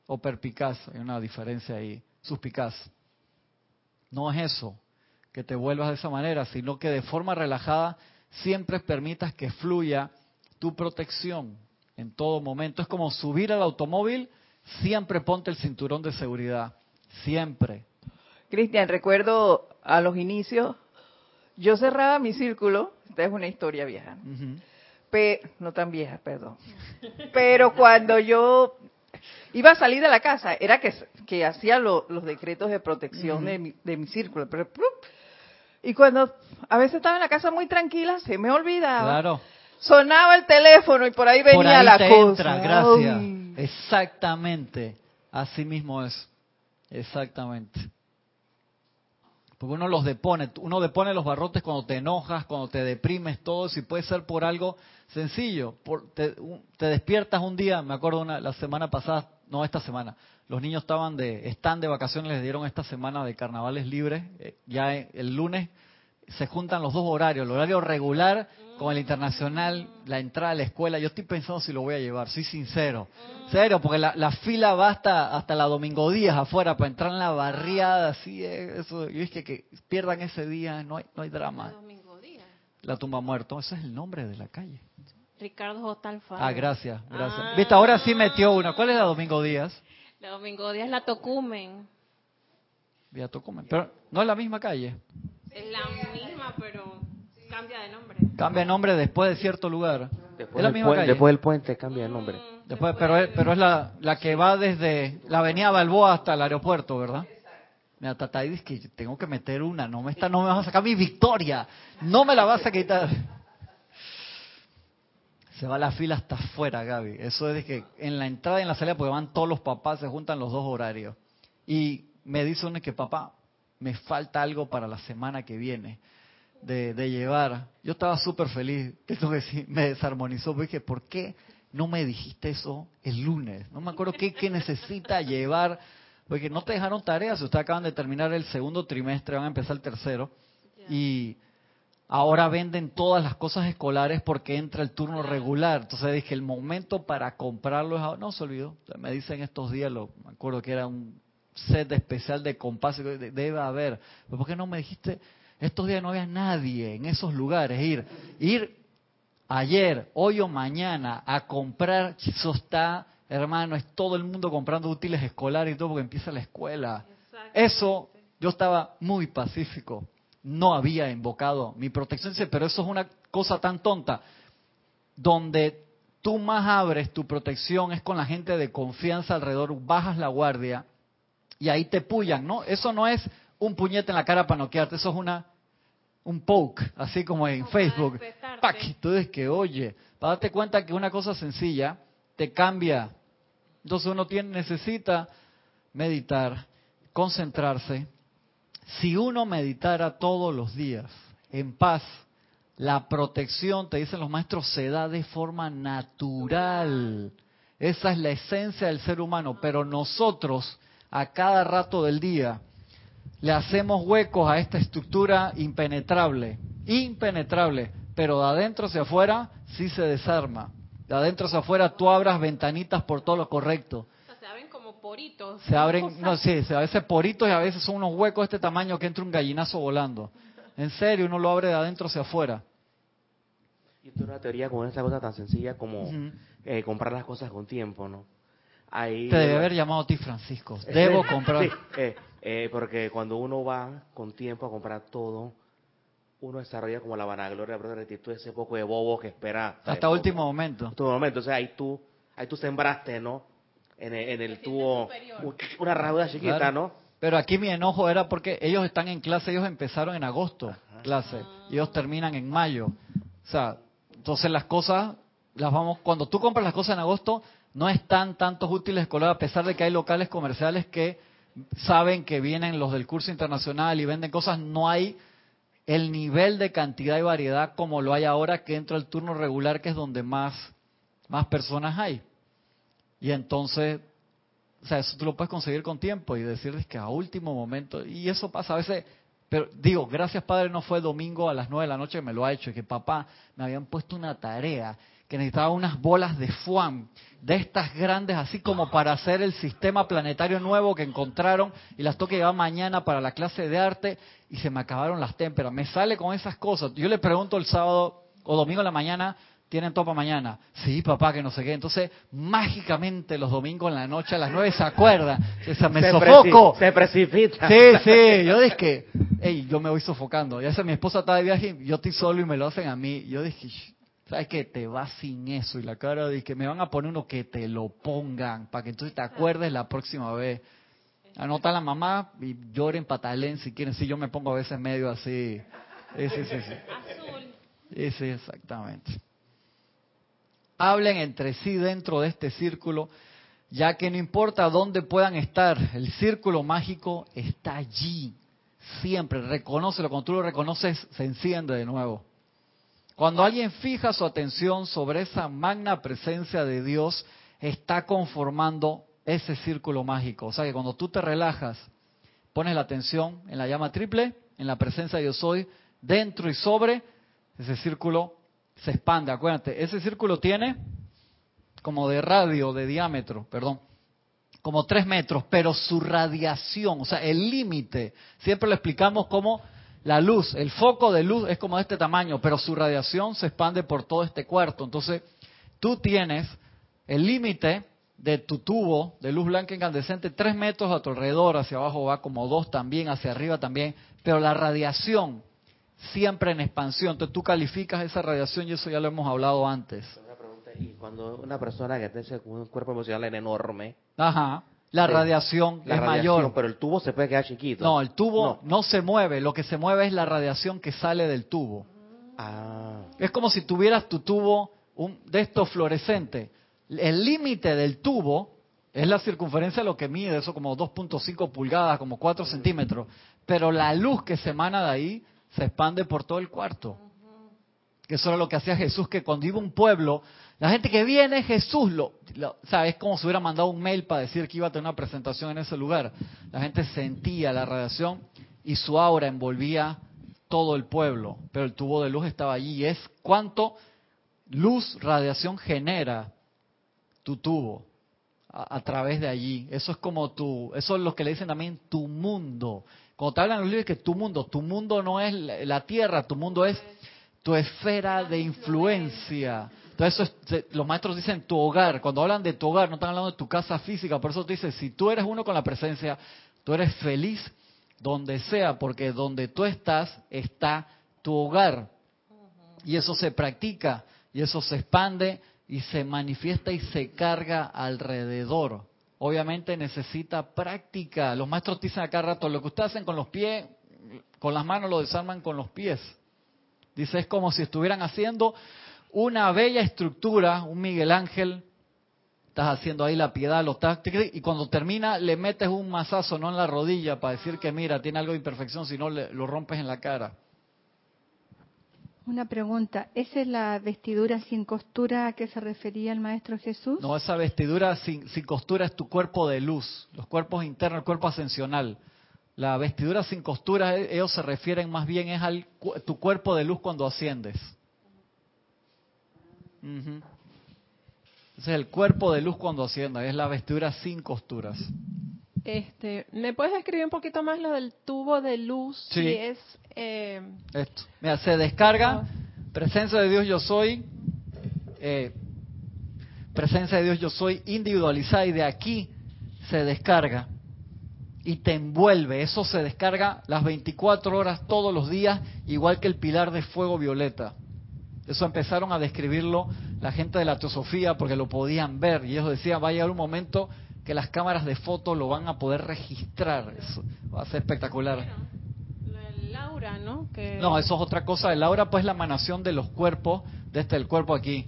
o perpicaz, hay una diferencia ahí, suspicaz. No es eso, que te vuelvas de esa manera, sino que de forma relajada siempre permitas que fluya tu protección en todo momento. Es como subir al automóvil, siempre ponte el cinturón de seguridad, siempre Cristian, recuerdo a los inicios, yo cerraba mi círculo, esta es una historia vieja, no tan vieja, perdón, pero cuando yo iba a salir de la casa, era que, que hacía los decretos de protección de, mi, de mi círculo, pero, y cuando a veces estaba en la casa muy tranquila, se me olvidaba. Claro. sonaba el teléfono y por ahí venía Por ahí la te cosa. entra, gracias. Exactamente. Así mismo es. Exactamente. Porque uno los depone, uno depone los barrotes cuando te enojas, cuando te deprimes, todo, si puede ser por algo sencillo. Por, te, te despiertas un día, me acuerdo una, la semana pasada, no esta semana, los niños estaban de, están de vacaciones, les dieron esta semana de carnavales libres, eh, ya eh, el lunes se juntan los dos horarios, el horario regular con el internacional, la entrada a la escuela. Yo estoy pensando si lo voy a llevar, soy sincero. Serio, porque la, la fila va hasta, hasta la domingo días afuera para entrar en la barriada, así, eh, eso. Yo dije que pierdan ese día, no hay, no hay drama. Domingo Díaz. La tumba muerto, ese es el nombre de la calle. Ricardo J. Alfaro. Ah, gracias, gracias. Ah. Viste, ahora sí metió una. ¿Cuál es la Domingo Díaz? La Domingo Díaz la Tocumen. Vía Tocumen. Pero no es la misma calle. Es la misma, pero cambia de nombre. Cambia de nombre después de cierto lugar. Después, es la del misma puente, calle. después del puente cambia de nombre. Después, pero es, pero es la, la que va desde la avenida Balboa hasta el aeropuerto, ¿verdad? Mira, Tatay dice que tengo que meter una, no me, está, no me vas a sacar mi victoria, no me la vas a quitar. Se va la fila hasta afuera, Gaby. Eso es de que en la entrada y en la salida, porque van todos los papás, se juntan los dos horarios. Y me dice uno que, papá, me falta algo para la semana que viene de, de llevar. Yo estaba súper feliz, decir, me desarmonizó, porque dije, ¿por qué no me dijiste eso el lunes? No me acuerdo qué, qué necesita llevar, porque no te dejaron tareas, ustedes acaban de terminar el segundo trimestre, van a empezar el tercero, y ahora venden todas las cosas escolares porque entra el turno regular. Entonces dije, el momento para comprarlo es ahora. No se olvidó. Me dicen estos días, lo, me acuerdo que era un set especial de compás, de- debe haber. ¿Pero ¿Por qué no me dijiste? Estos días no había nadie en esos lugares. Ir, ir ayer, hoy o mañana a comprar, eso está, hermano, es todo el mundo comprando útiles escolares y todo porque empieza la escuela. Eso, yo estaba muy pacífico. No había invocado mi protección, Dice, pero eso es una cosa tan tonta. Donde tú más abres tu protección es con la gente de confianza alrededor, bajas la guardia y ahí te pullan, ¿no? Eso no es un puñete en la cara para noquearte, eso es una un poke, así como en Como Facebook. ¡Pac! Entonces que, oye, para darte cuenta que una cosa sencilla te cambia. Entonces uno tiene, necesita meditar, concentrarse. Si uno meditara todos los días en paz, la protección, te dicen los maestros, se da de forma natural. Esa es la esencia del ser humano, pero nosotros a cada rato del día le hacemos huecos a esta estructura impenetrable, impenetrable, pero de adentro hacia afuera sí se desarma. De adentro hacia afuera tú abras ventanitas por todo lo correcto. O sea, se abren como poritos. Se abren, Cosas. no sé, a veces poritos y a veces son unos huecos de este tamaño que entra un gallinazo volando. En serio, uno lo abre de adentro hacia afuera. Y esto es una teoría con esa cosa tan sencilla como eh, comprar las cosas con tiempo, ¿no? Ahí Te debe haber llamado a ti, Francisco. Debo sí, comprar. sí, eh, eh, porque cuando uno va con tiempo a comprar todo, uno desarrolla como la vanagloria, la rectitud, ese poco de bobo que espera. Hasta eh, poco- último momento. último momento. O sea, ahí tú, ahí tú sembraste, ¿no? En el, en el tubo una rasura chiquita, Claro. ¿no? Pero aquí mi enojo era porque ellos están en clase, ellos empezaron en agosto, clase, y ellos terminan en mayo. O sea, entonces las cosas, las vamos, cuando tú compras las cosas en agosto, no están tantos útiles escolares, a pesar de que hay locales comerciales que saben que vienen los del curso internacional y venden cosas, no hay el nivel de cantidad y variedad como lo hay ahora que entra el turno regular, que es donde más, más personas hay. Y entonces, o sea, eso tú lo puedes conseguir con tiempo y decirles que a último momento, y eso pasa a veces, pero digo, gracias Padre, no fue domingo a las nueve de la noche me lo ha hecho, y que papá me habían puesto una tarea, que necesitaba unas bolas de FUAM, de estas grandes, así como para hacer el sistema planetario nuevo que encontraron, y las tengo que llevar mañana para la clase de arte, y se me acabaron las témperas. Me sale con esas cosas. Yo le pregunto el sábado o domingo en la mañana, ¿tienen topa mañana? Sí, papá, que no sé qué. Entonces, mágicamente los domingos en la noche a las nueve se acuerda. O sea, me se sofoco. preci- se precipita. Sí, sí, yo dije hey, yo me voy sofocando. Ya sea mi esposa está de viaje, yo estoy solo y me lo hacen a mí. Yo dije, "Sh, ¿sabes qué? Te vas sin eso. Y la cara de que me van a poner uno que te lo pongan, para que entonces te acuerdes la próxima vez. Anota a la mamá y lloren, patalén si quieren. Sí, yo me pongo a veces medio así. Sí, sí, sí. sí. Azul. Sí, exactamente. hablen entre sí dentro de este círculo, ya que no importa dónde puedan estar, el círculo mágico está allí, siempre, reconócelo, cuando tú lo reconoces se enciende de nuevo. Cuando alguien fija su atención sobre esa magna presencia de Dios, está conformando ese círculo mágico. O sea que cuando tú te relajas, pones la atención en la llama triple, en la presencia de yo soy, dentro y sobre, ese círculo se expande. Acuérdate, ese círculo tiene como de radio, de diámetro, perdón, como tres metros, pero su radiación, o sea, el límite, siempre lo explicamos como la luz, el foco de luz es como de este tamaño, pero su radiación se expande por todo este cuarto. Entonces, tú tienes el límite de tu tubo de luz blanca incandescente tres metros a tu alrededor, hacia abajo va como dos también, hacia arriba también, pero la radiación siempre en expansión. Entonces tú calificas esa radiación y eso ya lo hemos hablado antes. Una pregunta, y cuando una persona que tiene un cuerpo emocional enorme, Ajá. La Sí. radiación la es radiación, mayor. pero el tubo se puede quedar chiquito. No, el tubo No. no se mueve, lo que se mueve es la radiación que sale del tubo. Ah, Es como si tuvieras tu tubo un, de estos fluorescente. El límite del tubo es la circunferencia de lo que mide, eso como 2.5 pulgadas, como 4 centímetros. Pero la luz que se emana de ahí se expande por todo el cuarto. Que eso era lo que hacía Jesús, que cuando iba a un pueblo, la gente que viene, Jesús, lo, lo- o sea, es como si hubiera mandado un mail para decir que iba a tener una presentación en ese lugar. La gente sentía la radiación y su aura envolvía todo el pueblo, pero el tubo de luz estaba allí. Es cuánto luz, radiación genera tu tubo a, través de allí. Eso es como tu, eso es lo que le dicen también tu mundo. Cuando te hablan los libros que tu mundo, tu mundo no es la tierra, tu mundo es tu esfera de influencia. Entonces, los maestros dicen tu hogar. Cuando hablan de tu hogar, no están hablando de tu casa física. Por eso te dice, si tú eres uno con la presencia, tú eres feliz donde sea, porque donde tú estás está tu hogar. Y eso se practica, y eso se expande, y se manifiesta y se carga alrededor. Obviamente necesita práctica. Los maestros dicen acá rato, lo que ustedes hacen con los pies, con las manos lo desarman con los pies. Dice, es como si estuvieran haciendo una bella estructura, un Miguel Ángel, estás haciendo ahí la piedad, lo estás, y cuando termina le metes un mazazo, no en la rodilla, para decir que mira, tiene algo de imperfección, si no le- lo rompes en la cara. Una pregunta, ¿esa es la vestidura sin costura a que se refería el Maestro Jesús? No, esa vestidura sin, sin costura es tu cuerpo de luz, los cuerpos internos, el cuerpo ascensional. La vestidura sin costura, e- ellos se refieren más bien es al tu cuerpo de luz cuando asciendes. Ese es el cuerpo de luz cuando asciendes, es la vestidura sin costuras. Este, ¿Me puedes escribir un poquito más lo del tubo de luz? Sí. Si es, eh, Esto. Mira, se descarga, presencia de Dios yo soy, eh, presencia de Dios yo soy individualizada y de aquí se descarga y te envuelve. Eso se descarga las 24 horas todos los días, igual que el pilar de fuego violeta. Eso empezaron a describirlo la gente de la teosofía porque lo podían ver y ellos decían, va a llegar un momento que las cámaras de fotos lo van a poder registrar. Eso va a ser espectacular. Lo Laura, ¿no? Que No, eso es otra cosa. El aura, pues, la emanación de los cuerpos, de este el cuerpo aquí.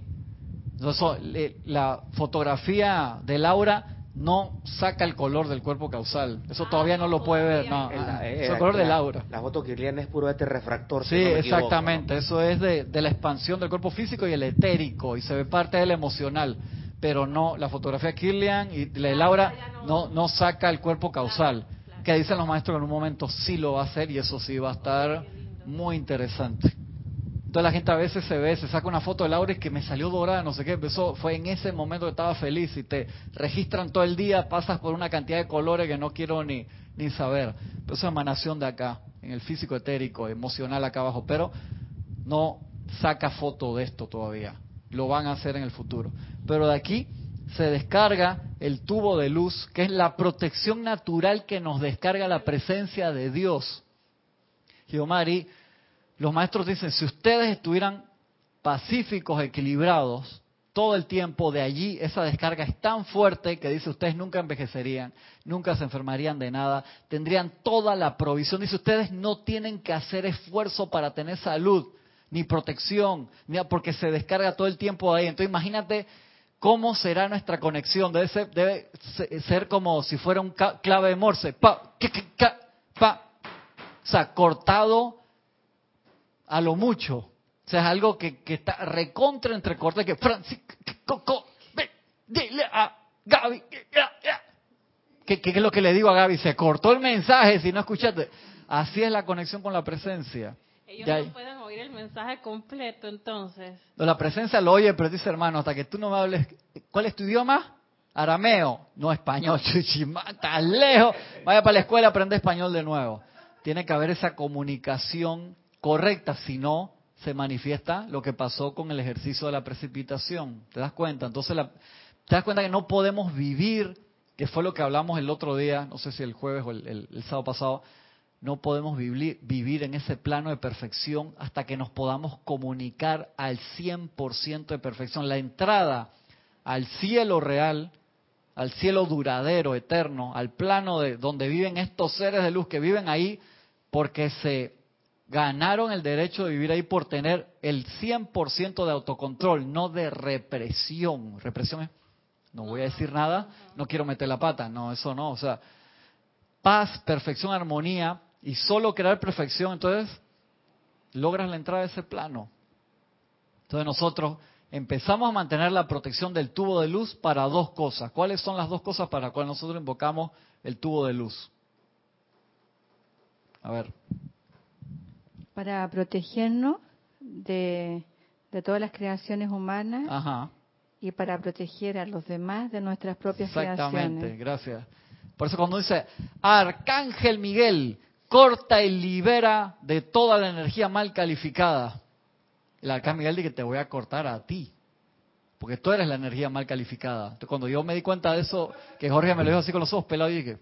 Eso, la fotografía del aura no saca el color del cuerpo causal. Eso Ah, todavía no lo puede ver. No, el- ah, eh, es el la- color del la- aura. La foto kirliana es puro este refractor. si Sí, no me equivoco, exactamente. Eso es de, de la expansión del cuerpo físico y el etérico, y se ve parte del emocional. Pero no, la fotografía Kirlian y el aura no, no saca el cuerpo causal. Que dicen los maestros que en un momento sí lo va a hacer y eso sí va a estar muy interesante. Entonces la gente a veces se ve, se saca una foto del aura y que me salió dorada, no sé qué, eso fue en ese momento que estaba feliz y te registran todo el día, pasas por una cantidad de colores que no quiero ni, ni saber. Pero eso es emanación de acá, en el físico etérico, emocional acá abajo, pero no saca foto de esto todavía. Lo van a hacer en el futuro. Pero de aquí se descarga el tubo de luz, que es la protección natural que nos descarga la presencia de Dios. Giomari, los maestros dicen, si ustedes estuvieran pacíficos, equilibrados, todo el tiempo de allí, esa descarga es tan fuerte que dice, ustedes nunca envejecerían, nunca se enfermarían de nada, tendrían toda la provisión. Dice, ustedes no tienen que hacer esfuerzo para tener salud. ni protección, ni porque se descarga todo el tiempo ahí. Entonces imagínate cómo será nuestra conexión. Debe ser, debe ser como si fuera un clave de Morse. Pa, pa. O sea, cortado a lo mucho. O sea, es algo que, que está recontra entrecortado. Que Francisco, ve, dile a Gaby. ¿Qué, ¿Qué es lo que le digo a Gaby? Se cortó el mensaje si no escuchaste. Así es la conexión con la presencia. Ellos no pueden oír el mensaje completo, entonces. La presencia lo oye, pero dice, hermano, hasta que tú no me hables. ¿Cuál es tu idioma? Arameo, no español, chuchimata, lejos. Vaya para la escuela, aprende español de nuevo. Tiene que haber esa comunicación correcta, si no, se manifiesta lo que pasó con el ejercicio de la precipitación. ¿Te das cuenta? Entonces, te das cuenta que no podemos vivir, que fue lo que hablamos el otro día, no sé si el jueves o el sábado pasado, no podemos vivir, en ese plano de perfección hasta que nos podamos comunicar al 100% de perfección. La entrada al cielo real, al cielo duradero, eterno, al plano de donde viven estos seres de luz que viven ahí porque se ganaron el derecho de vivir ahí por tener el 100% de autocontrol, no de represión. Represión es, no voy a decir nada, no quiero meter la pata, no, eso no, o sea, paz, perfección, armonía, y solo crear perfección, entonces logras la entrada de ese plano. Entonces nosotros empezamos a mantener la protección del tubo de luz para dos cosas. ¿Cuáles son las dos cosas para las cuales nosotros invocamos el tubo de luz? A ver. Para protegernos de, todas las creaciones humanas y para proteger a los demás de nuestras propias creaciones. Exactamente, gracias. Por eso cuando dice Arcángel Miguel, corta y libera de toda la energía mal calificada. El arcángel Miguel dice te voy a cortar a ti, porque tú eres la energía mal calificada. Entonces, cuando yo me di cuenta de eso, que Jorge me lo dijo así con los ojos pelados, y dije,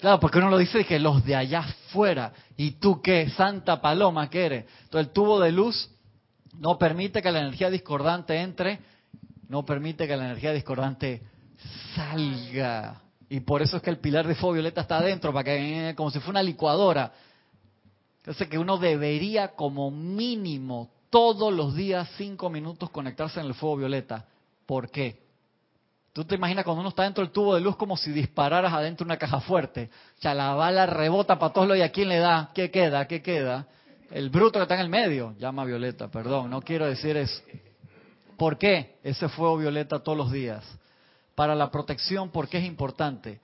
claro, porque uno lo dice que los de allá afuera, y tú qué, Santa Paloma que eres. Entonces el tubo de luz no permite que la energía discordante entre, no permite que la energía discordante salga. Y por eso es que el pilar de fuego violeta está adentro, para que como si fuera una licuadora. Entonces que uno debería como mínimo todos los días cinco minutos conectarse en el fuego violeta. ¿Por qué? Tú te imaginas cuando uno está dentro del tubo de luz como si dispararas adentro una caja fuerte. O sea, la bala rebota para todos los y a quién le da, ¿qué queda? ¿Qué queda? El bruto que está en el medio. Llama violeta, perdón, no quiero decir eso. ¿Por qué ese fuego violeta todos los días? para la protección, porque es importante.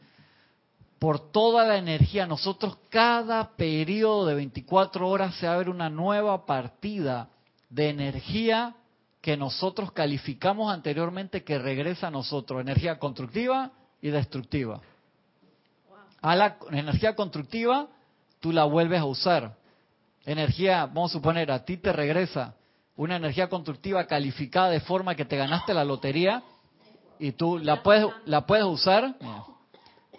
Por toda la energía, nosotros cada periodo de 24 horas se abre una nueva partida de energía que nosotros calificamos anteriormente que regresa a nosotros, energía constructiva y destructiva. A la energía constructiva tú la vuelves a usar. Energía, vamos a suponer, a ti te regresa una energía constructiva calificada de forma que te ganaste la lotería y tú la puedes la puedes usar.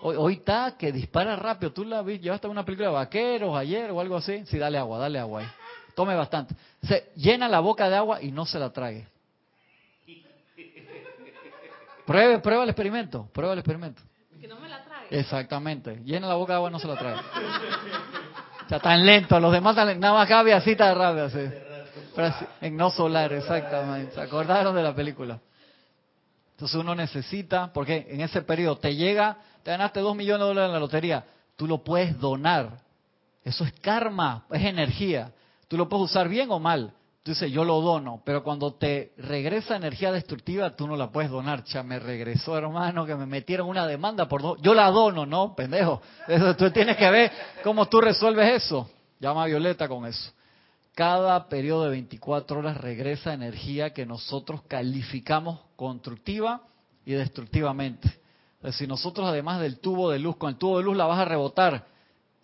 Hoy, está que dispara rápido. Tú la viste, llevaste una película de vaqueros ayer o algo así. Sí, dale agua, dale agua ahí. Tome bastante. Se llena la boca de agua y no se la trague. Pruebe, prueba el experimento, prueba el experimento. Que no me la trague. Exactamente. Llena la boca de agua y no se la trague. O sea, tan lento, los demás nada más cabe así tan rápido, así. En no solar, exactamente. ¿Se acordaron de la película? Entonces uno necesita, porque en ese periodo te llega, te ganaste dos millones de dólares en la lotería, tú lo puedes donar. Eso es karma, es energía. Tú lo puedes usar bien o mal. Tú dices, yo lo dono, pero cuando te regresa energía destructiva, tú no la puedes donar. Ya me regresó, hermano, que me metieron una demanda por dos. Yo la dono, no, pendejo. Tú tienes que ver cómo tú resuelves eso. Llama a Violeta con eso cada periodo de 24 horas regresa energía que nosotros calificamos constructiva y destructivamente. si nosotros además del tubo de luz, con el tubo de luz la vas a rebotar,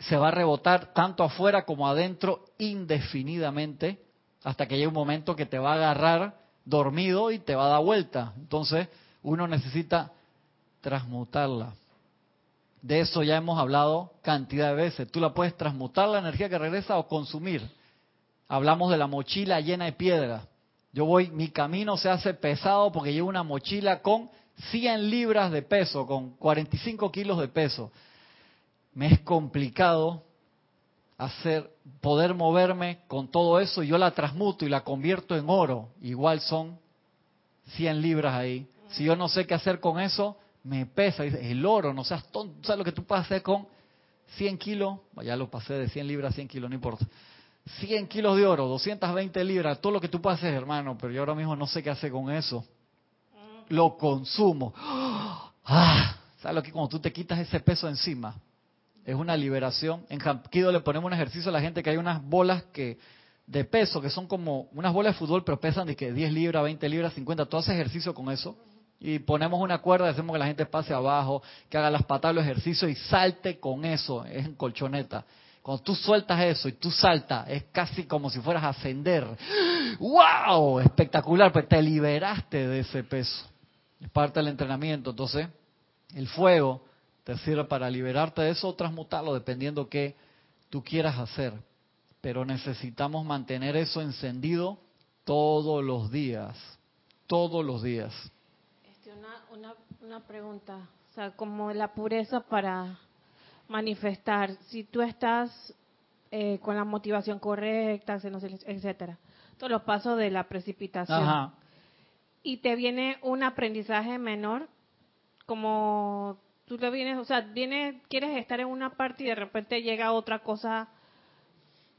se va a rebotar tanto afuera como adentro indefinidamente hasta que llegue un momento que te va a agarrar dormido y te va a dar vuelta. Entonces uno necesita transmutarla. De eso ya hemos hablado cantidad de veces. Tú la puedes transmutar la energía que regresa o consumir hablamos de la mochila llena de piedra. Yo voy, mi camino se hace pesado porque llevo una mochila con 100 libras de peso, con 45 kilos de peso. Me es complicado hacer poder moverme con todo eso, y yo la transmuto y la convierto en oro, igual son 100 libras ahí. Si yo no sé qué hacer con eso, me pesa. Dice, el oro, no seas tonto, ¿sabes lo que tú puedes hacer con 100 kilos? Ya lo pasé de 100 libras a 100 kilos, no importa. 100 kilos de oro, 220 libras, todo lo que tú puedes hacer, hermano, pero yo ahora mismo no sé qué hacer con eso. Lo consumo. Ah, ¿Sabes lo que cuando tú te quitas ese peso encima? Es una liberación. En Jamquido le ponemos un ejercicio a la gente que hay unas bolas que de peso que son como unas bolas de fútbol, pero pesan de que 10 libras, 20 libras, 50. Tú haces ejercicio con eso y ponemos una cuerda, hacemos que la gente pase abajo, que haga las patas los ejercicios y salte con eso. Es en colchoneta. Cuando tú sueltas eso y tú saltas, es casi como si fueras a ascender. ¡Wow! Espectacular, pues te liberaste de ese peso. Es parte del entrenamiento. Entonces, el fuego te sirve para liberarte de eso o transmutarlo, dependiendo qué tú quieras hacer. Pero necesitamos mantener eso encendido todos los días. Todos los días. Este, una, una, una pregunta. O sea, como la pureza para manifestar. Si tú estás eh, con la motivación correcta, etcétera. Todos los pasos de la precipitación. Ajá. Y te viene un aprendizaje menor, como tú te vienes, o sea, vienes, quieres estar en una parte y de repente llega otra cosa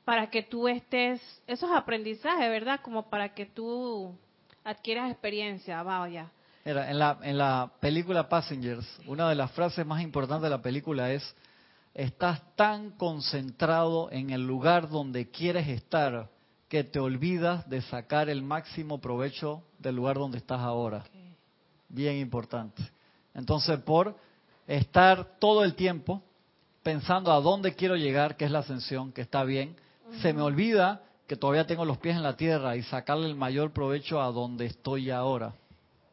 para que tú estés, eso es aprendizaje, ¿verdad? Como para que tú adquieras experiencia, vaya. Mira, en la, en la película Passengers, una de las frases más importantes de la película es, estás tan concentrado en el lugar donde quieres estar que te olvidas de sacar el máximo provecho del lugar donde estás ahora. Bien importante. Entonces, por estar todo el tiempo pensando a dónde quiero llegar, que es la ascensión, que está bien, se me olvida que todavía tengo los pies en la tierra y sacarle el mayor provecho a donde estoy ahora.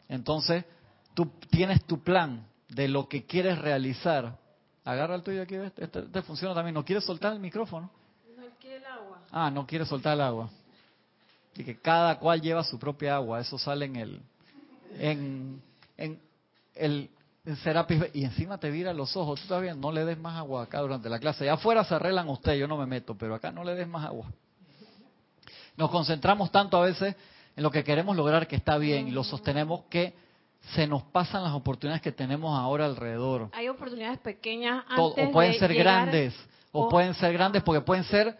Entonces, tú tienes tu plan de lo que quieres realizar. Agarra el tuyo aquí, este, este, este funciona también. ¿No quieres soltar el micrófono? No quiere el agua. Ah, no quiere soltar el agua. Y que cada cual lleva su propia agua. Eso sale en el, en, en el en Serapis y encima te vira los ojos. Tú todavía no le des más agua acá durante la clase. Ya afuera se arreglan ustedes, yo no me meto, pero acá no le des más agua. Nos concentramos tanto a veces en lo que queremos lograr que está bien y lo sostenemos que se nos pasan las oportunidades que tenemos ahora alrededor. Hay oportunidades pequeñas antes Todo- o pueden de ser llegar- grandes, o, o- pueden ser grandes porque pueden ser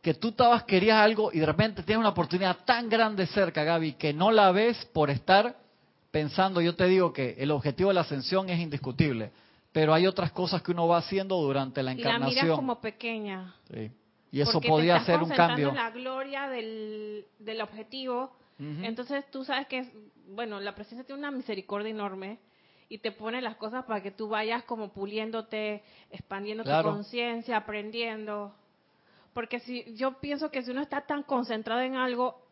que tú estabas querías algo y de repente tienes una oportunidad tan grande cerca, Gaby, que no la ves por estar pensando. Yo te digo que el objetivo de la ascensión es indiscutible, pero hay otras cosas que uno va haciendo durante la y la encarnación. miras como pequeña. Sí. Y eso porque podía ser un cambio. en la gloria del, del objetivo. Entonces tú sabes que, bueno, la presencia tiene una misericordia enorme y te pone las cosas para que tú vayas como puliéndote, expandiendo Claro. tu conciencia, aprendiendo. Porque si yo pienso que si uno está tan concentrado en algo,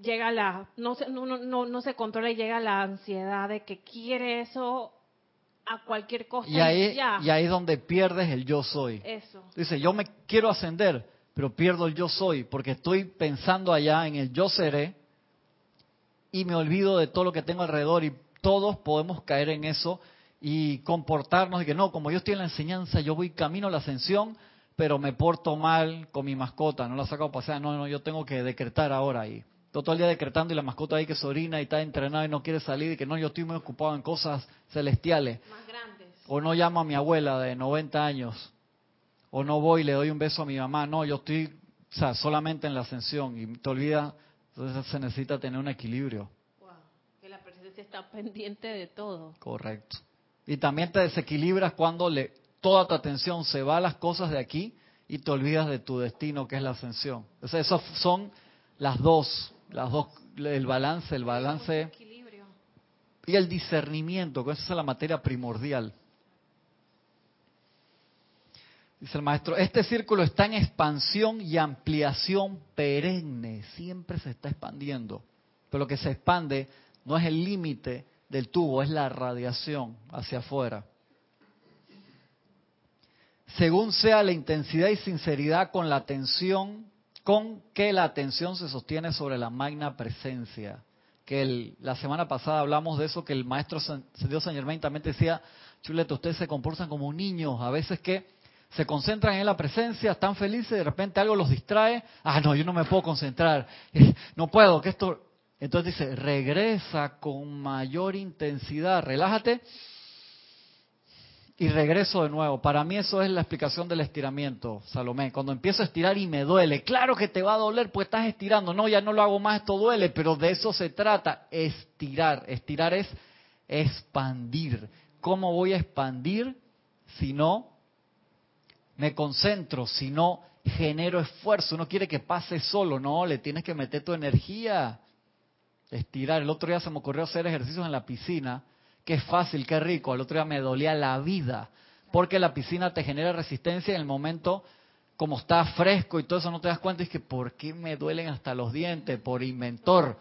llega la, no se, no, no, no, no se controla y llega la ansiedad de que quiere eso a cualquier costa. Y ahí, ya. y ahí es donde pierdes el yo soy. Eso. Dice, yo me quiero ascender, pero pierdo el yo soy, porque estoy pensando allá en el yo seré y me olvido de todo lo que tengo alrededor y todos podemos caer en eso y comportarnos y que no, como yo estoy en la enseñanza, yo voy camino a la ascensión, pero me porto mal con mi mascota, no la saco a pasear, no, no, yo tengo que decretar ahora ahí. Todo el día decretando y la mascota ahí que se orina y está entrenada y no quiere salir y que no, yo estoy muy ocupado en cosas celestiales. Más grandes. O no llamo a mi abuela de 90 años. O no voy y le doy un beso a mi mamá. No, yo estoy o sea, solamente en la ascensión y te olvidas. Entonces se necesita tener un equilibrio. Wow. Que la presencia está pendiente de todo. Correcto. Y también te desequilibras cuando le, toda tu atención se va a las cosas de aquí y te olvidas de tu destino, que es la ascensión. O sea, esas son las dos, las dos, el balance, el balance y el discernimiento, que esa es la materia primordial. Dice el maestro, este círculo está en expansión y ampliación perenne, siempre se está expandiendo, pero lo que se expande no es el límite del tubo, es la radiación hacia afuera. Según sea la intensidad y sinceridad con la atención, con que la atención se sostiene sobre la magna presencia. Que el- la semana pasada hablamos de eso, que el maestro San- Dios San Germain también decía, chuleta, ustedes se comportan como niños, a veces que se concentran en la presencia, están felices, de repente algo los distrae, ah, no, yo no me puedo concentrar, no puedo, que esto... Entonces dice, regresa con mayor intensidad, relájate y regreso de nuevo. Para mí eso es la explicación del estiramiento, Salomé. Cuando empiezo a estirar y me duele, claro que te va a doler, pues estás estirando. No, ya no lo hago más, esto duele, pero de eso se trata, estirar. Estirar es expandir. ¿Cómo voy a expandir si no me concentro, si no genero esfuerzo? Uno quiere que pase solo, no, le tienes que meter tu energía. Estirar. El otro día se me ocurrió hacer ejercicios en la piscina qué fácil, qué rico. El otro día me dolía la vida, porque la piscina te genera resistencia en el momento, como está fresco y todo eso, no te das cuenta, y es que ¿por qué me duelen hasta los dientes? Por inventor.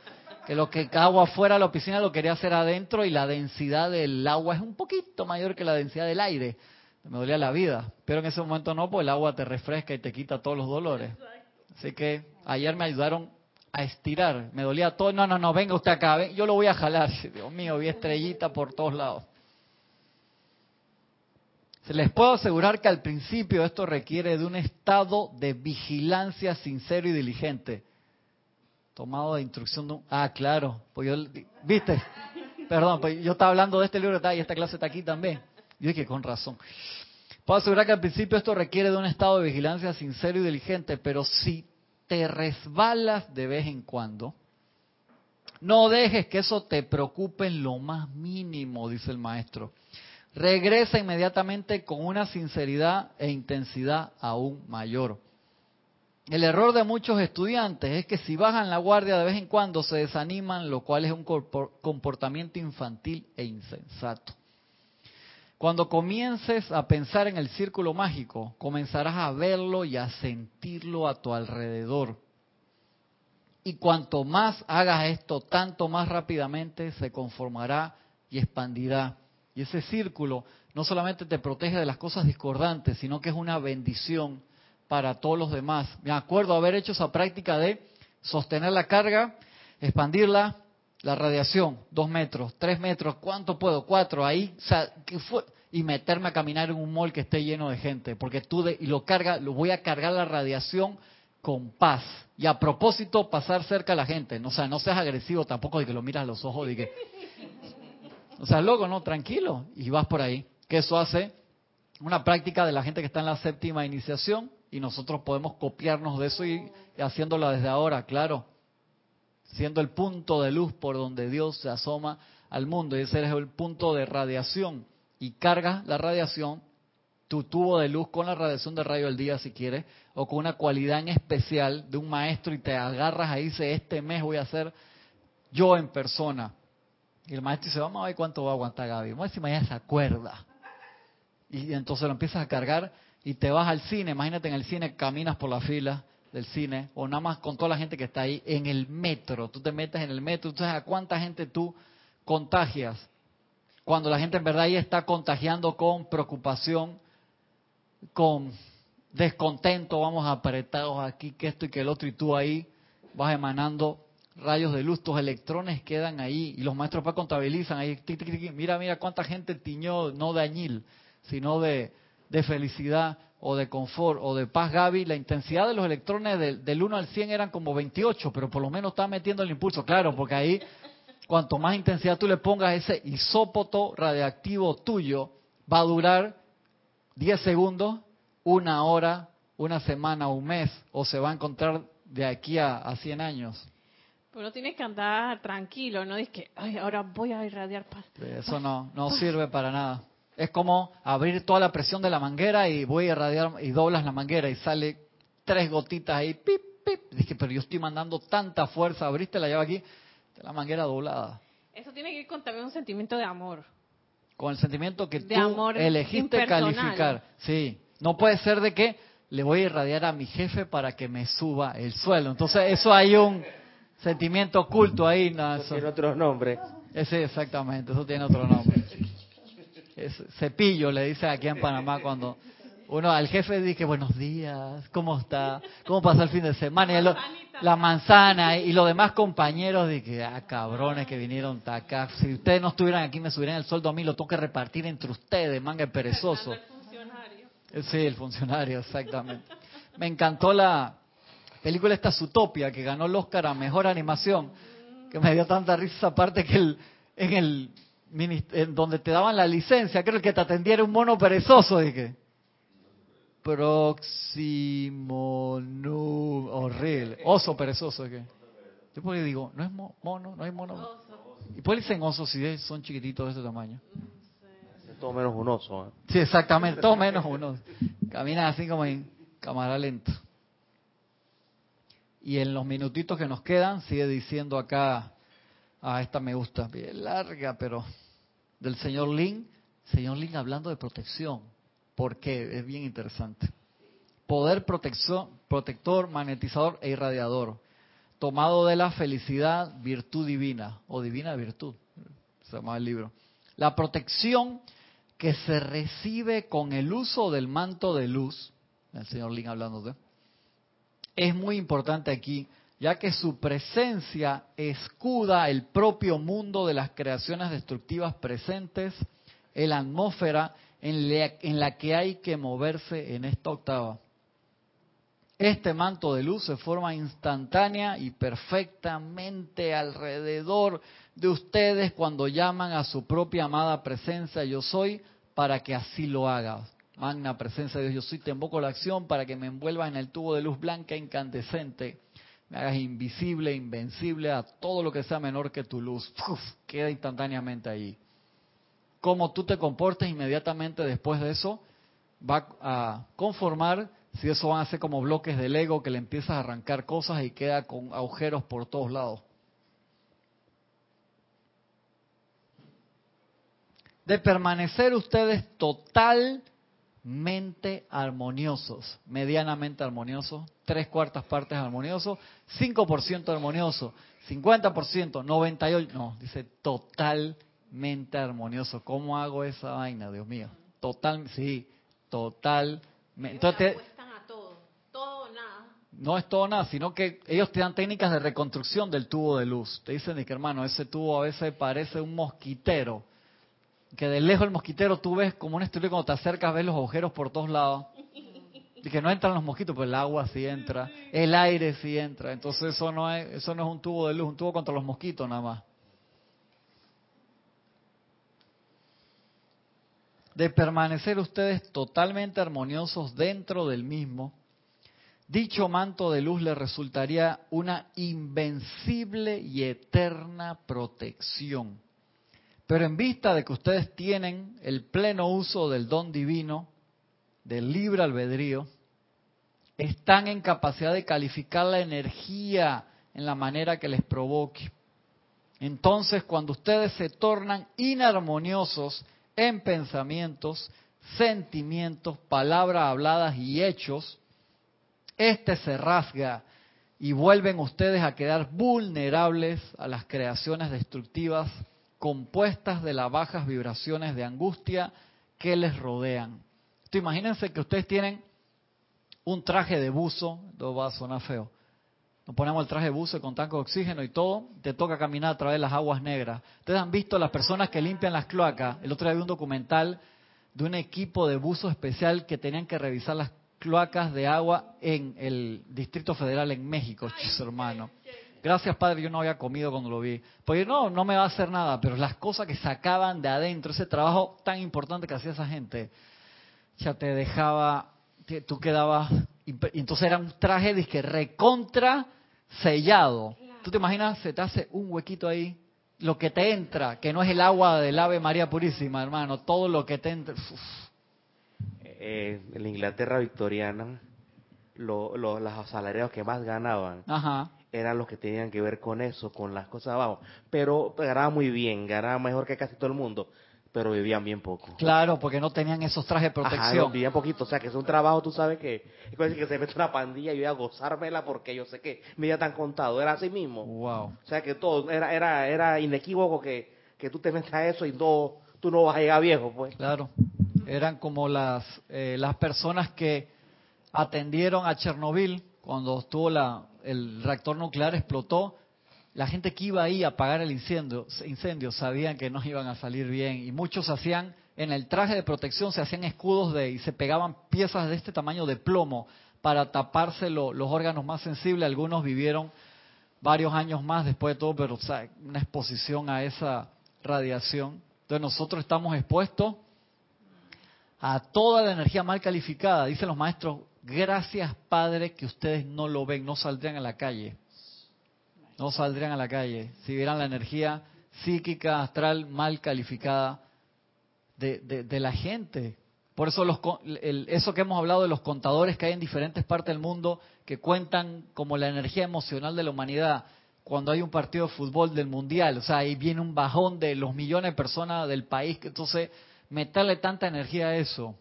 Que lo que hago afuera de la piscina lo quería hacer adentro y la densidad del agua es un poquito mayor que la densidad del aire. Me dolía la vida. Pero en ese momento no, pues el agua te refresca y te quita todos los dolores. Así que ayer me ayudaron a estirar. Me dolía todo. No, no, no, venga usted acá. yo lo voy a jalar. Dios mío, vi estrellita por todos lados. Se les puedo asegurar que al principio esto requiere de un estado de vigilancia sincero y diligente. Tomado de instrucción de un... Ah, claro. Pues yo, ¿Viste? Perdón, pues yo estaba hablando de este libro y esta clase está aquí también. Yo dije, con razón. Puedo asegurar que al principio esto requiere de un estado de vigilancia sincero y diligente, pero si te resbalas de vez en cuando, no dejes que eso te preocupe en lo más mínimo, dice el maestro. Regresa inmediatamente con una sinceridad e intensidad aún mayor. El error de muchos estudiantes es que si bajan la guardia de vez en cuando se desaniman, lo cual es un comportamiento infantil e insensato. Cuando comiences a pensar en el círculo mágico, comenzarás a verlo y a sentirlo a tu alrededor. Y cuanto más hagas esto, tanto más rápidamente se conformará y expandirá. Y ese círculo no solamente te protege de las cosas discordantes, sino que es una bendición para todos los demás. Me acuerdo haber hecho esa práctica de sostener la carga, expandirla, la radiación, dos metros, tres metros, ¿cuánto puedo? Cuatro, ahí, o fue? y meterme a caminar en un mall que esté lleno de gente, porque tú y lo carga, lo voy a cargar la radiación con paz. Y a propósito, pasar cerca a la gente, o sea, no seas agresivo tampoco de que lo miras a los ojos, de que, o sea, luego, no, tranquilo, y vas por ahí. Que eso hace una práctica de la gente que está en la séptima iniciación, y nosotros podemos copiarnos de eso y, y haciéndola desde ahora, claro siendo el punto de luz por donde Dios se asoma al mundo. Y ese es el punto de radiación. Y cargas la radiación, tu tubo de luz con la radiación de rayo del día si quieres, o con una cualidad en especial de un maestro y te agarras ahí, dice, este mes voy a hacer yo en persona. Y el maestro dice, vamos a ver cuánto va a aguantar Gaby. Vamos a ver mañana se acuerda. Y entonces lo empiezas a cargar y te vas al cine. Imagínate en el cine, caminas por la fila del cine, o nada más con toda la gente que está ahí, en el metro. Tú te metes en el metro, sabes a cuánta gente tú contagias. Cuando la gente en verdad ahí está contagiando con preocupación, con descontento, vamos apretados aquí, que esto y que el otro, y tú ahí vas emanando rayos de luz, tus electrones quedan ahí, y los maestros para contabilizan ahí, mira, mira cuánta gente tiñó, no de añil, sino de, de felicidad o de confort o de paz, Gaby, la intensidad de los electrones del, del 1 al 100 eran como 28, pero por lo menos está metiendo el impulso, claro, porque ahí cuanto más intensidad tú le pongas ese isópoto radiactivo tuyo, va a durar 10 segundos, una hora, una semana, un mes, o se va a encontrar de aquí a, a 100 años. Pero tienes que andar tranquilo, no es que, ay, ahora voy a irradiar paz. Eso no, no sirve para nada. Es como abrir toda la presión de la manguera y voy a irradiar y doblas la manguera y sale tres gotitas ahí, pip, pip. Dije, pero yo estoy mandando tanta fuerza, abriste la llave aquí, la manguera doblada. Eso tiene que ir con también un sentimiento de amor. Con el sentimiento que tú elegiste calificar. Sí, no puede ser de que le voy a irradiar a mi jefe para que me suba el suelo. Entonces, eso hay un sentimiento oculto ahí. No, eso, tiene otro nombre. Ese, exactamente, eso tiene otro nombre cepillo, le dice aquí en Panamá cuando uno al jefe dice buenos días, ¿cómo está? ¿Cómo pasó el fin de semana? Y la manzana y los demás compañeros que ah, cabrones que vinieron acá. Si ustedes no estuvieran aquí, me subieran el sueldo a mí, lo tengo que repartir entre ustedes, manga perezoso. Eh, Sí, el funcionario, exactamente. Me encantó la película esta Zootopia, que ganó el Oscar a Mejor Animación, que me dio tanta risa esa parte que el, en el en donde te daban la licencia, creo que te atendiera un mono perezoso, dije. Próximo nu horrible, oso perezoso, dije. Yo porque digo, no es mo- mono, no hay mono. ¿Y por qué dicen osos si es- son chiquititos de este tamaño? Es todo menos un oso. ¿eh? Sí, exactamente, todo menos uno. Camina así como en cámara lenta. Y en los minutitos que nos quedan, sigue diciendo acá, ah, esta me gusta, bien larga, pero del señor Lin, señor Lin hablando de protección. ¿Por qué? Es bien interesante. Poder protección, protector, magnetizador e irradiador. Tomado de la felicidad, virtud divina, o divina virtud, se llama el libro. La protección que se recibe con el uso del manto de luz, el señor Lin hablando de, es muy importante aquí, ya que su presencia escuda el propio mundo de las creaciones destructivas presentes en la atmósfera en la, que hay que moverse en esta octava. Este manto de luz se forma instantánea y perfectamente alrededor de ustedes cuando llaman a su propia amada presencia yo soy para que así lo haga. Magna presencia de Dios, yo soy, te invoco la acción para que me envuelvas en el tubo de luz blanca incandescente. Me hagas invisible, invencible a todo lo que sea menor que tu luz. Queda instantáneamente ahí. Cómo tú te comportes inmediatamente después de eso va a conformar si eso van a ser como bloques del ego que le empiezas a arrancar cosas y queda con agujeros por todos lados. De permanecer ustedes totalmente armoniosos, medianamente armoniosos, tres cuartas partes armoniosos, 5% armonioso, 50%, 98%, no, dice totalmente armonioso. ¿Cómo hago esa vaina, Dios mío? Total, sí, total. Entonces, te- apuestan a todo, todo o nada. no es todo nada, sino que ellos te dan técnicas de reconstrucción del tubo de luz. Te dicen, que hermano, ese tubo a veces parece un mosquitero. Que de lejos el mosquitero tú ves como un estudio cuando te acercas, ves los agujeros por todos lados. Y que no entran los mosquitos, pero el agua sí entra, el aire sí entra. Entonces eso no es, eso no es un tubo de luz, un tubo contra los mosquitos nada más. De permanecer ustedes totalmente armoniosos dentro del mismo, dicho manto de luz le resultaría una invencible y eterna protección. Pero en vista de que ustedes tienen el pleno uso del don divino, del libre albedrío, están en capacidad de calificar la energía en la manera que les provoque. Entonces, cuando ustedes se tornan inarmoniosos en pensamientos, sentimientos, palabras habladas y hechos, este se rasga y vuelven ustedes a quedar vulnerables a las creaciones destructivas compuestas de las bajas vibraciones de angustia que les rodean. Entonces, imagínense que ustedes tienen un traje de buzo, no va a sonar feo. Nos ponemos el traje de buzo con tanque de oxígeno y todo, te toca caminar a través de las aguas negras. Ustedes han visto las personas que limpian las cloacas. El otro día vi un documental de un equipo de buzo especial que tenían que revisar las cloacas de agua en el Distrito Federal en México, chis, hermano. Gracias, Padre, yo no había comido cuando lo vi. Porque no, no me va a hacer nada, pero las cosas que sacaban de adentro, ese trabajo tan importante que hacía esa gente, ya te dejaba, te- tú quedabas, y entonces era un traje disque recontra sellado. ¿Tú te imaginas? Se te hace un huequito ahí, lo que te entra, que no es el agua del Ave María Purísima, hermano, todo lo que te entra. uf. Eh, en la Inglaterra victoriana, lo- lo- los asalariados que más ganaban Ajá. Eran los que tenían que ver con eso, con las cosas abajo. Pero ganaban muy bien, ganaban mejor que casi todo el mundo, pero vivían bien poco. Claro, porque no tenían esos trajes de Ajá, protección. vivían poquito, o sea que es un trabajo, tú sabes que es como decir que se mete una pandilla y yo voy a gozármela porque yo sé que me ya tan contado, era así mismo. Wow. O sea que todo, era, era, era inequívoco que, que tú te metas a eso y no, tú no vas a llegar viejo, pues. Claro. Eran como las, eh, las personas que atendieron a Chernobyl cuando estuvo la, el reactor nuclear explotó. La gente que iba ahí a apagar el incendio, incendio sabían que no iban a salir bien y muchos hacían en el traje de protección se hacían escudos de y se pegaban piezas de este tamaño de plomo para taparse lo- los órganos más sensibles. Algunos vivieron varios años más después de todo, pero una exposición a esa radiación. Entonces nosotros estamos expuestos a toda la energía mal calificada. Dicen los maestros, gracias Padre que ustedes no lo ven, no saldrían a la calle. No saldrían a la calle si vieran la energía psíquica, astral mal calificada de, de- la gente. Por eso los, el- eso que hemos hablado de los contadores que hay en diferentes partes del mundo que cuentan como la energía emocional de la humanidad cuando hay un partido de fútbol del mundial, o sea, ahí viene un bajón de los millones de personas del país, que entonces meterle tanta energía a eso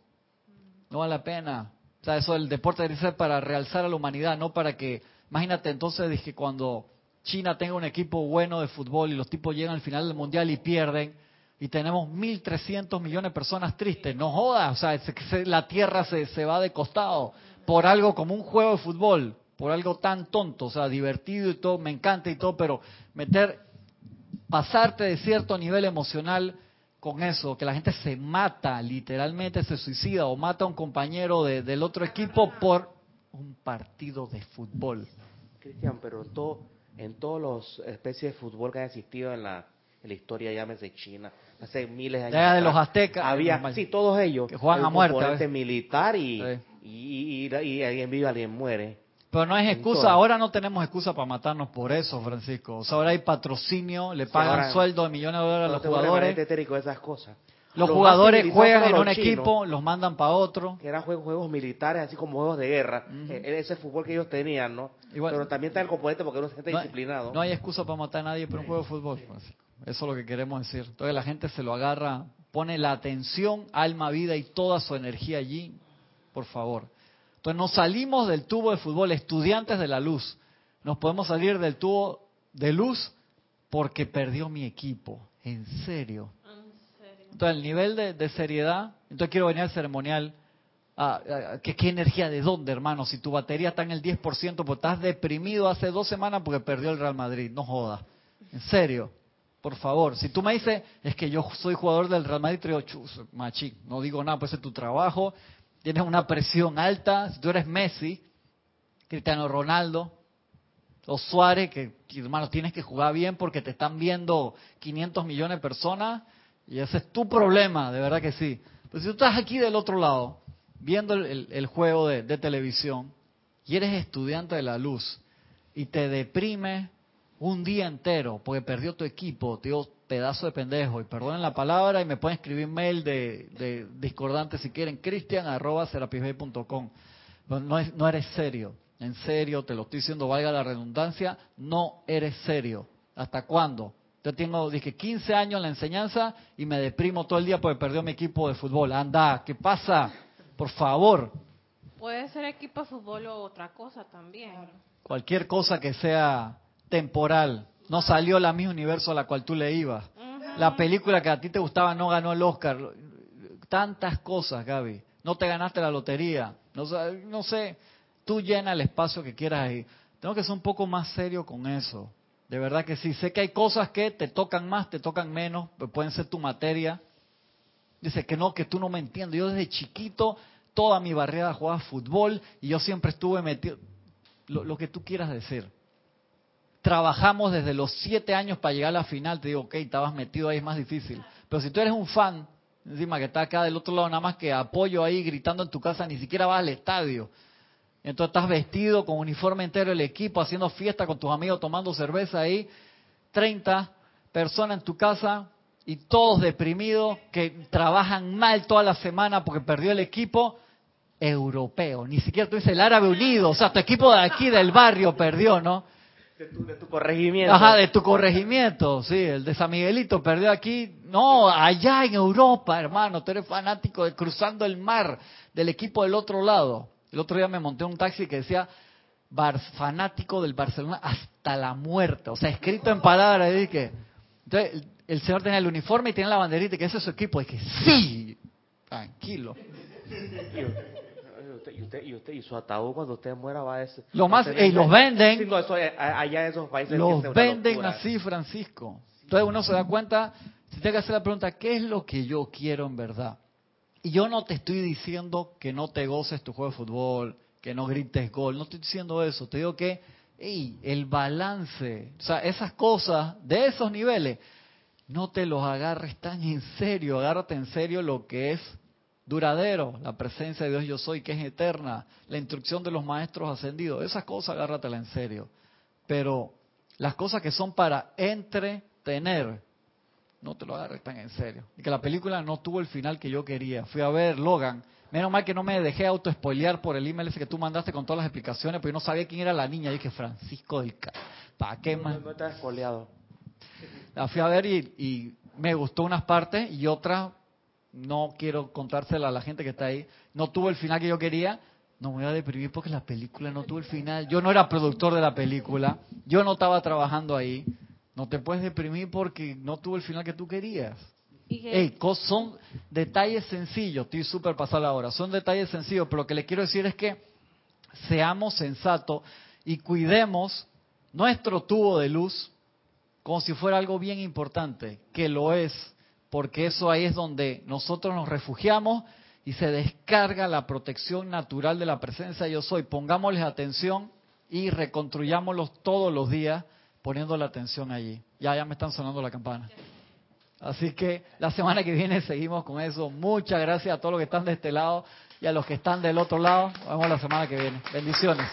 no vale la pena. O sea, eso del deporte debe ser para realzar a la humanidad, no para que, imagínate entonces, dije, cuando China tenga un equipo bueno de fútbol y los tipos llegan al final del mundial y pierden, y tenemos 1.300 millones de personas tristes, no jodas, o sea, se- se- la tierra se, se va de costado por algo como un juego de fútbol, por algo tan tonto, o sea, divertido y todo, me encanta y todo, pero meter, pasarte de cierto nivel emocional con eso, que la gente se mata, literalmente se suicida o mata a un compañero de- del otro equipo por un partido de fútbol. Cristian, pero en todo, en todas las especies de fútbol que han existido en la, en la historia, llámese China, hace miles de años. Ya de los aztecas, Había, sí, todos ellos. Que juegan a muerte, militar y, Sí. y, y, y- y alguien vive, alguien muere. Pero no es excusa, ahora no tenemos excusa para matarnos por eso, Francisco. O sea, ahora hay patrocinio, le pagan ahora- sueldo de millones de dólares a los jugadores. etérico esas cosas. Los Los jugadores juegan en un equipo, los mandan para otro. que eran juegos, juegos militares, así como juegos de guerra. Eh, ese fútbol que ellos tenían, ¿no? Igual- Pero también está el componente porque uno se siente No hay, disciplinado. no hay excusa para matar a nadie por un juego de fútbol. Francisco. Eso es lo que queremos decir. Entonces la gente se lo agarra, pone la atención, alma, vida y toda su energía allí, por favor. Entonces nos salimos del tubo de fútbol, estudiantes de la luz. Nos podemos salir del tubo de luz porque perdió mi equipo. En serio. Entonces el nivel de, seriedad, entonces quiero venir al ceremonial. Ah, ah, ¿qué, ¿Qué energía de dónde, hermano? Si tu batería está en el 10%, pues estás deprimido hace dos semanas porque perdió el Real Madrid. No jodas. En serio. Por favor. Si tú me dices, es que yo soy jugador del Real Madrid, te digo, machi, no digo nada, pues es tu trabajo. Tienes una presión alta. Si tú eres Messi, Cristiano Ronaldo, o Suárez, que hermano tienes que jugar bien porque te están viendo 500 millones de personas y ese es tu problema, de verdad que sí. Pero si tú estás aquí del otro lado, viendo el, juego de, de televisión y eres estudiante de la luz y te deprime un día entero porque perdió tu equipo, te digo, pedazo de pendejo, y perdonen la palabra y me pueden escribir mail de, de discordante si quieren, cristian arroba. No, no, es- no eres serio, en serio, te lo estoy diciendo, valga la redundancia, no eres serio. ¿Hasta cuándo? Yo tengo, dije, 15 años en la enseñanza y me deprimo todo el día porque perdió mi equipo de fútbol. Anda, ¿qué pasa? Por favor, Puede ser equipo de fútbol o otra cosa también. cualquier cosa que sea temporal. No salió la misma universo a la cual tú le ibas. La película que a ti te gustaba no ganó el Oscar. Tantas cosas, Gaby. No te ganaste la lotería. No, sé- no sé, tú llena el espacio que quieras ahí. Tengo que ser un poco más serio con eso. De verdad que sí. Sé que hay cosas que te tocan más, te tocan menos, pero pueden ser tu materia. Dice que no, que tú no me entiendes. Yo desde chiquito, toda mi barriada jugaba fútbol y yo siempre estuve metido. Lo, lo que tú quieras decir. Trabajamos desde los siete años para llegar a la final. Te digo, ok, estabas metido ahí, es más difícil. Pero si tú eres un fan, encima que está acá del otro lado, nada más que apoyo ahí gritando en tu casa, ni siquiera vas al estadio. Entonces estás vestido con uniforme entero del equipo, haciendo fiesta con tus amigos, tomando cerveza ahí. 30 personas en tu casa y todos deprimidos, que trabajan mal toda la semana porque perdió el equipo europeo. Ni siquiera tú dices el árabe unido, o sea, tu equipo de aquí del barrio perdió, ¿no? De tu, de tu corregimiento. Ajá, de tu corregimiento, sí, el de San Miguelito perdió aquí. No, allá en Europa, hermano, tú eres fanático de cruzando el mar del equipo del otro lado. El otro día me monté un taxi que decía Bar- fanático del Barcelona hasta la muerte, o sea, escrito en palabras. Y dije, entonces el, el señor tenía el uniforme y tenía la banderita, y que ese es su equipo. Y dije, sí, tranquilo. Y usted, y usted, y usted, y su ataúd cuando usted muera va a ser... Lo más- ey, los venden. Sí, no, eso, eh, allá en esos países. Los venden así, Francisco. Entonces uno se da cuenta Si te que hacer la pregunta, ¿qué es lo que yo quiero en verdad? Y yo no te estoy diciendo que no te goces tu juego de fútbol, que no grites gol, no estoy diciendo eso, te digo que ey, el balance, o sea, esas cosas de esos niveles, no te los agarres tan en serio, agárrate en serio lo que es duradero, la presencia de Dios yo soy, que es eterna, la instrucción de los maestros ascendidos, esas cosas agárratela en serio. Pero las cosas que son para entretener, no te lo agarres tan en serio. Y que la película no tuvo el final que yo quería. Fui a ver Logan. Menos mal que no me dejé auto-spoilear por el email ese que tú mandaste con todas las explicaciones, porque yo no sabía quién era la niña. Y dije, Francisco del Ca... ¿Para qué más? No, no estás espoleado. La fui a ver y, y me gustó unas partes y otras no quiero contársela a la gente que está ahí. No tuvo el final que yo quería. No me voy a deprimir porque la película no tuvo el final. Yo no era productor de la película. Yo no estaba trabajando ahí. No te puedes deprimir porque no tuvo el final que tú querías. Y que- Ey, cos- son detalles sencillos, estoy súper pasado ahora, son detalles sencillos, pero lo que le quiero decir es que seamos sensatos y cuidemos nuestro tubo de luz como si fuera algo bien importante, que lo es, porque eso ahí es donde nosotros nos refugiamos y se descarga la protección natural de la presencia yo soy. Pongámosles atención y reconstruyámoslos todos los días poniendo la atención allí. Ya, ya me están sonando la campana. Así que la semana que viene seguimos con eso. Muchas gracias a todos los que están de este lado y a los que están del otro lado. Nos vemos la semana que viene. Bendiciones.